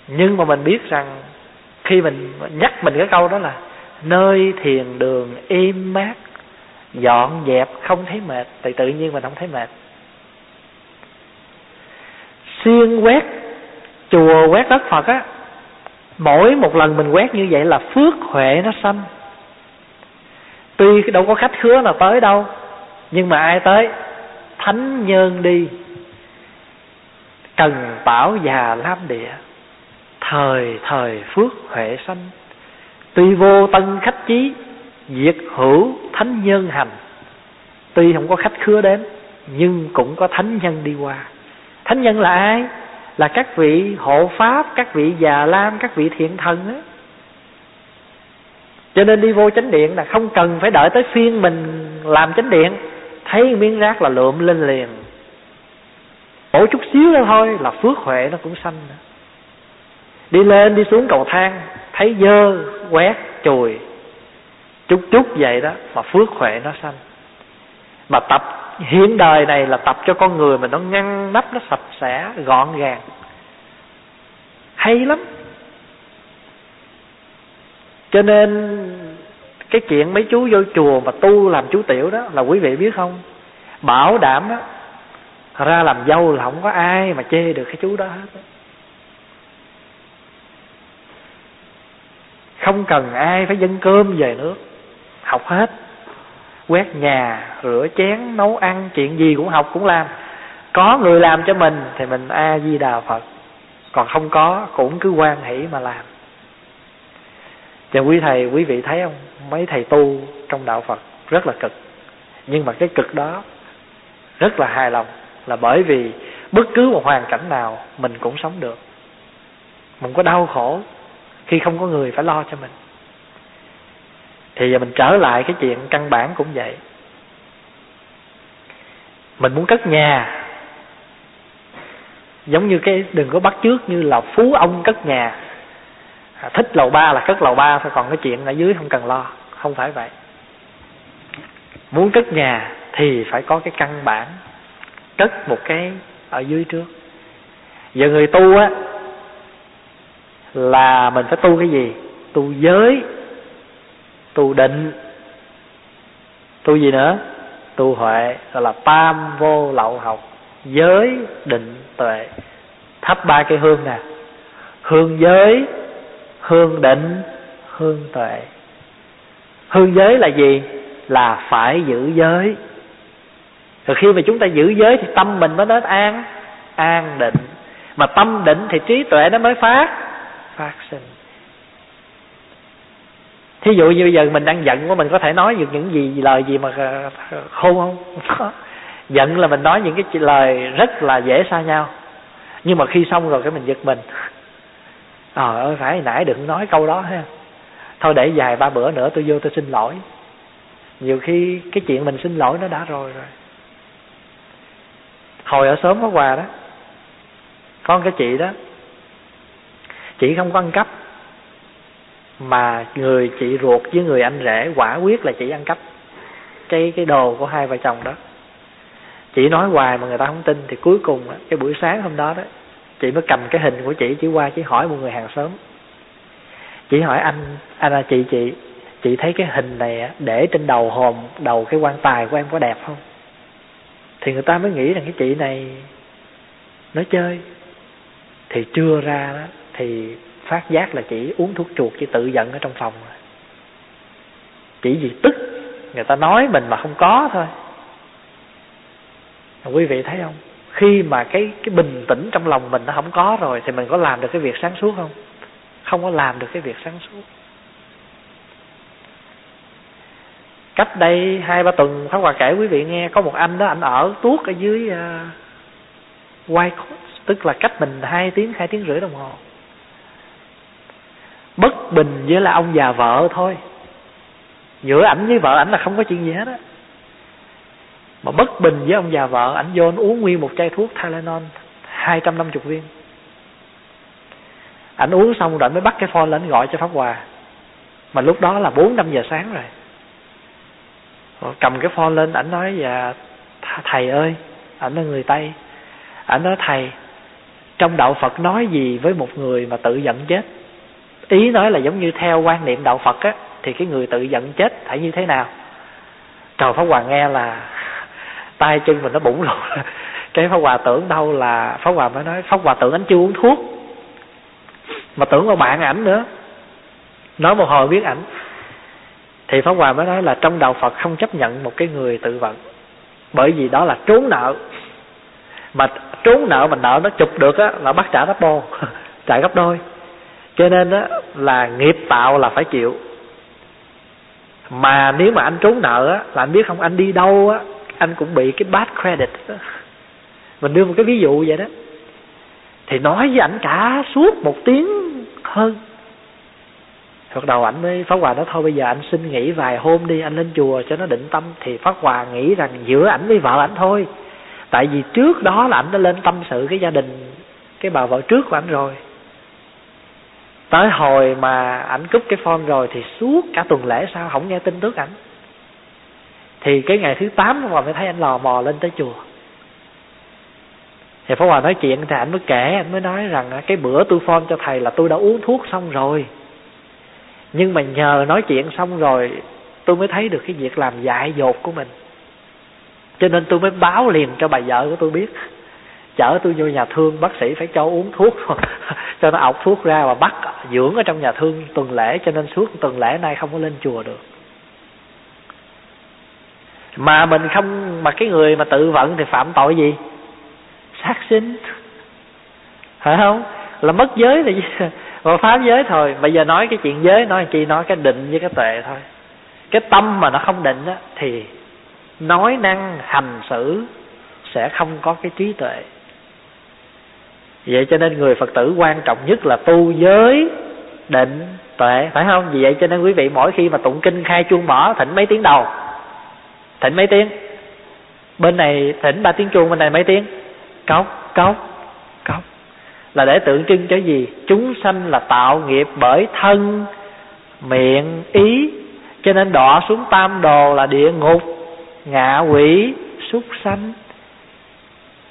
Nhưng mà mình biết rằng, khi mình nhắc mình cái câu đó là, nơi thiền đường êm mát dọn dẹp, không thấy mệt, thì tự nhiên mình không thấy mệt. Xuyên quét, chùa quét đất phật á, mỗi một lần mình quét như vậy là phước huệ nó xanh tuy đâu có khách khứa nào tới đâu, nhưng mà ai tới? Thánh nhân đi. Cần bảo già lam địa, thời thời phước huệ sanh. Tuy vô tân khách chí diệt hữu thánh nhân hành. Tuy không có khách khứa đến, nhưng cũng có thánh nhân đi qua. Thánh nhân là ai? Là các vị hộ pháp, các vị già lam, các vị thiện thần á. Cho nên đi vô chánh điện là không cần phải đợi tới phiên mình làm chánh điện. Thấy miếng rác là lượm lên liền. Mỗi chút xíu đó thôi là phước huệ nó cũng sanh nữa đi lên, đi xuống cầu thang, thấy dơ, quét, chùi chút chút vậy đó mà phước huệ nó sanh. Mà tập, hiện đời này là tập cho con người mình nó ngăn nắp, nó sạch sẽ, gọn gàng. Hay lắm. Cho nên cái chuyện mấy chú vô chùa mà tu làm chú tiểu đó là quý vị biết không? Bảo đảm đó ra làm dâu là không có ai mà chê được cái chú đó hết không cần ai phải dâng cơm về nước học hết. Quét nhà, rửa chén, nấu ăn, chuyện gì cũng học, cũng làm. Có người làm cho mình thì mình a di đà phật. Còn không có cũng cứ quan hỷ mà làm. Và quý thầy, quý vị thấy không? Mấy thầy tu trong đạo phật rất là cực. Nhưng mà cái cực đó rất là hài lòng là bởi vì bất cứ một hoàn cảnh nào mình cũng sống được. Mình có đau khổ khi không có người phải lo cho mình thì giờ mình trở lại cái chuyện căn bản cũng vậy. Mình muốn cất nhà. Giống như cái đừng có bắt trước như là phú ông cất nhà. À, thích lầu ba là cất lầu ba thôi còn cái chuyện ở dưới không cần lo không phải vậy. Muốn cất nhà thì phải có cái căn bản cất một cái ở dưới trước. Giờ người tu á là mình phải tu cái gì? Tu giới tu định. Tu gì nữa? Tu huệ, gọi là tam vô lậu học, giới định tuệ. Thắp ba cái hương nè. Hương giới, hương định, hương tuệ. Hương giới là gì? Là phải giữ giới. Rồi khi mà chúng ta giữ giới thì tâm mình mới đến an an định. Mà tâm định thì trí tuệ nó mới phát phát sinh thí dụ như bây giờ mình đang giận của mình có thể nói được những gì, lời gì mà ờ, khôn không? Giận là mình nói những cái lời rất là dễ xa nhau. Nhưng mà khi xong rồi cái mình giật mình. Ờ ơi phải nãy đừng nói câu đó ha. Thôi để dài ba bữa nữa tôi vô tôi xin lỗi. Nhiều khi cái chuyện mình xin lỗi nó đã rồi rồi. Hồi ở sớm có quà đó con cái chị đó, chị không có ăn cắp mà người chị ruột với người anh rể quả quyết là chị ăn cắp cái cái đồ của hai vợ chồng đó. Chị nói hoài mà người ta không tin thì cuối cùng cái buổi sáng hôm đó đó, chị mới cầm cái hình của chị chỉ qua chỉ hỏi một người hàng xóm. Chị hỏi anh anh là chị chị chị thấy cái hình này để trên đầu hòm, đầu cái quan tài của em có đẹp không? Thì người ta mới nghĩ rằng cái chị này nói chơi. Thì chưa ra đó, thì phát giác là chỉ uống thuốc chuột chỉ tự giận ở trong phòng. Chỉ vì tức người ta nói mình mà không có thôi. Quý vị thấy không? Khi mà cái cái bình tĩnh trong lòng mình nó không có rồi thì mình có làm được cái việc sáng suốt không? Không có làm được cái việc sáng suốt. Cách đây hai ba tuần pháp hòa kể quý vị nghe có một anh đó anh ở tuốt ở dưới uh, White Coast tức là cách mình hai tiếng hai tiếng rưỡi đồng hồ bất bình với là ông già vợ thôi. Giữa ảnh với vợ ảnh là không có chuyện gì hết á. Mà bất bình với ông già vợ, ảnh vô anh uống nguyên một chai thuốc Tylenol 250 viên. Ảnh uống xong rồi mới bắt cái phone lên gọi cho pháp hòa. Mà lúc đó là bốn năm giờ sáng rồi. Cầm cái phone lên, ảnh nói dạ thầy ơi. Ảnh là người tây. Ảnh nói, thầy, trong đạo phật nói gì với một người mà tự giận chết? Ý nói là giống như theo quan niệm đạo phật á, thì cái người tự giận chết phải như thế nào? Trời, pháp hòa nghe là tay chân mình nó bủng luôn. Cái pháp hòa tưởng đâu là, pháp hòa mới nói, pháp hòa tưởng anh chưa uống thuốc, mà tưởng vào bạn ảnh nữa. Nói một hồi biết ảnh. Thì pháp hòa mới nói là trong đạo phật không chấp nhận một cái người tự vận, bởi vì đó là trốn nợ. Mà trốn nợ mà nợ nó chụp được á, là bắt trả gấp bô trả gấp đôi cho nên á, là nghiệp tạo là phải chịu. Mà nếu mà anh trốn nợ á, là anh biết không, anh đi đâu á, anh cũng bị cái bad credit đó. mình đưa một cái ví dụ vậy đó. Thì nói với ảnh cả suốt một tiếng hơn. Phật đầu ảnh mới, Pháp Hòa nói, thôi bây giờ anh xin nghỉ vài hôm đi, Anh lên chùa cho nó định tâm. Thì Pháp Hòa nghĩ rằng giữa ảnh với vợ ảnh thôi. Tại vì trước đó là ảnh đã lên tâm sự cái gia đình, Cái bà vợ trước của ảnh rồi. Tới hồi mà ảnh cúp cái phone rồi Thì suốt cả tuần lễ sau không nghe tin tức ảnh. Thì cái ngày thứ tám Pháp Hòa mới thấy anh lò mò lên tới chùa. Thì Pháp Hòa nói chuyện thì anh mới kể anh mới nói rằng cái bữa tôi phone cho thầy là tôi đã uống thuốc xong rồi. Nhưng mà nhờ nói chuyện xong rồi, tôi mới thấy được cái việc làm dại dột của mình. Cho nên tôi mới báo liền cho bà vợ của tôi biết chở tôi vô nhà thương, bác sĩ phải cho uống thuốc cho nó ọc thuốc ra và bắt dưỡng ở trong nhà thương tuần lễ, cho nên suốt tuần lễ nay không có lên chùa được. Mà mình không, mà cái người mà tự vận thì phạm tội gì? Sát sinh. Phải không? Là mất giới là mà phá giới thôi. Bây giờ nói cái chuyện giới, nói chi, nói cái định với cái tuệ thôi. Cái tâm mà nó không định á, thì nói năng hành xử sẽ không có cái trí tuệ vậy cho nên người phật tử quan trọng nhất là tu giới định tuệ, phải không? Vì vậy cho nên quý vị mỗi khi mà tụng kinh khai chuông mở, thỉnh mấy tiếng đầu? Thỉnh mấy tiếng? Bên này thỉnh ba tiếng chuông, bên này mấy tiếng? Cốc cốc cốc. Là để tượng trưng cho gì? Chúng sanh là tạo nghiệp bởi thân, miệng, ý. Cho nên đọa xuống tam đồ là địa ngục, ngạ quỷ, súc sanh.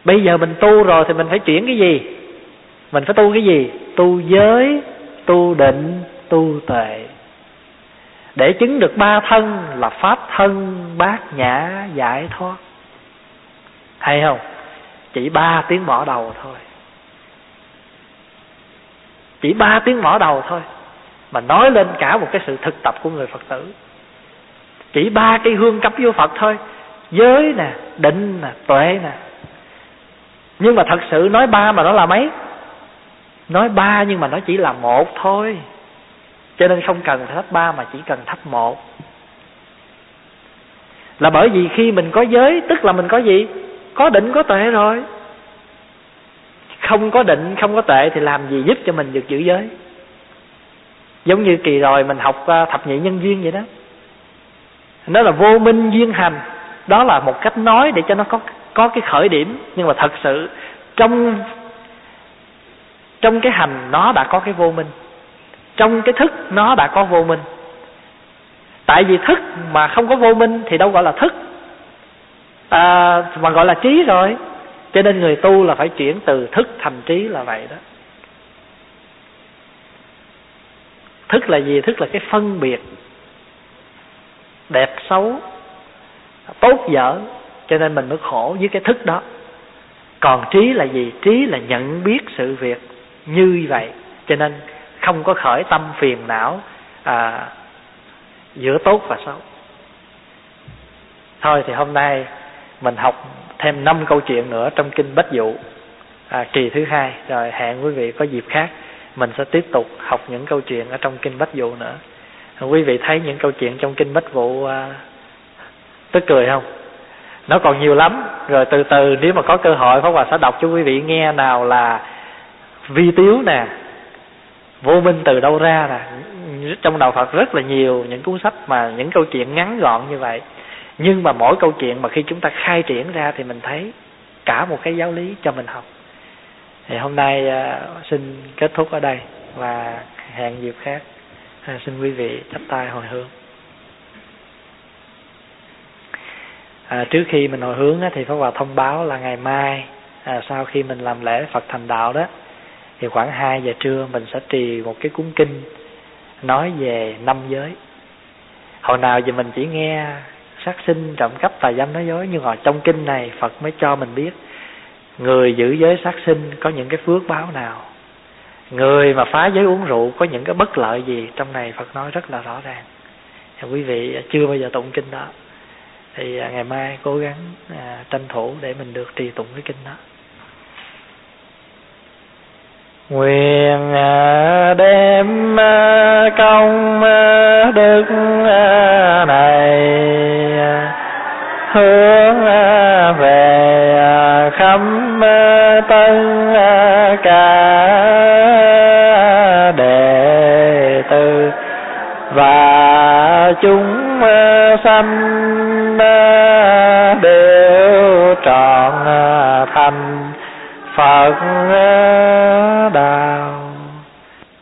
Bây giờ mình tu rồi thì mình phải chuyển cái gì? Mình phải tu cái gì? Tu giới, tu định, tu tuệ. Để chứng được ba thân là pháp thân, bát nhã, giải thoát. Hay không? Chỉ ba tiếng mở đầu thôi. Chỉ ba tiếng mở đầu thôi. Mà nói lên cả một cái sự thực tập của người phật tử. Chỉ ba cái hương cấp vô phật thôi. Giới nè, định nè, tuệ nè. Nhưng mà thật sự nói ba mà nó là mấy? Nói ba nhưng mà nó chỉ là một thôi. Cho nên không cần thắp ba mà chỉ cần thắp một. Là bởi vì khi mình có giới, tức là mình có gì? Có định, có tuệ rồi. Không có định, không có tuệ thì làm gì giúp cho mình được giữ giới? Giống như kỳ rồi mình học à, thập nhị nhân duyên vậy đó. Nó là vô minh duyên hành. Đó là một cách nói để cho nó có có cái khởi điểm. Nhưng mà thật sự, trong trong cái hành nó đã có cái vô minh. Trong cái thức nó đã có vô minh. Tại vì thức mà không có vô minh thì đâu gọi là thức. À, mà gọi là trí rồi. Cho nên người tu là phải chuyển từ thức thành trí là vậy đó. Thức là gì? Thức là cái phân biệt. Đẹp xấu tốt dở. Cho nên mình mới khổ với cái thức đó. Còn trí là gì? Trí là nhận biết sự việc như vậy. Cho nên không có khởi tâm phiền não à, giữa tốt và xấu. Thôi thì hôm nay mình học thêm năm câu chuyện nữa trong kinh bách dụ à, kỳ thứ hai. Rồi hẹn quý vị có dịp khác mình sẽ tiếp tục học những câu chuyện ở trong kinh bách dụ nữa. Quý vị thấy những câu chuyện trong kinh bách vụ à, tức cười không? Nó còn nhiều lắm. Rồi từ từ nếu mà có cơ hội pháp hòa sẽ đọc cho quý vị nghe nào là vi tiếu nè vô minh từ đâu ra nè. Trong đạo phật rất là nhiều những cuốn sách mà những câu chuyện ngắn gọn như vậy. Nhưng mà mỗi câu chuyện mà khi chúng ta khai triển ra thì mình thấy cả một cái giáo lý cho mình học. Thì hôm nay à, xin kết thúc ở đây và hẹn dịp khác. À, xin quý vị chắp tay hồi hướng. À, trước khi mình hồi hướng á, thì Pháp Hòa thông báo là ngày mai à, sau khi mình làm lễ Phật thành đạo đó thì khoảng 2 giờ trưa mình sẽ trì một cái cuốn kinh nói về năm giới. Hồi nào giờ mình chỉ nghe sát sinh trộm cắp tà dâm nói dối nhưng mà trong kinh này Phật mới cho mình biết người giữ giới sát sinh có những cái phước báo nào? Người mà phá giới uống rượu có những cái bất lợi gì? Trong này Phật nói rất là rõ ràng. Thì quý vị chưa bao giờ tụng kinh đó. Thì à, ngày mai cố gắng à, tranh thủ để mình được trì tụng cái kinh đó nguyện à, đem à, công à, đức à, này hướng về khắp tất cả đệ tử. Và chúng sanh đều trọn thành Phật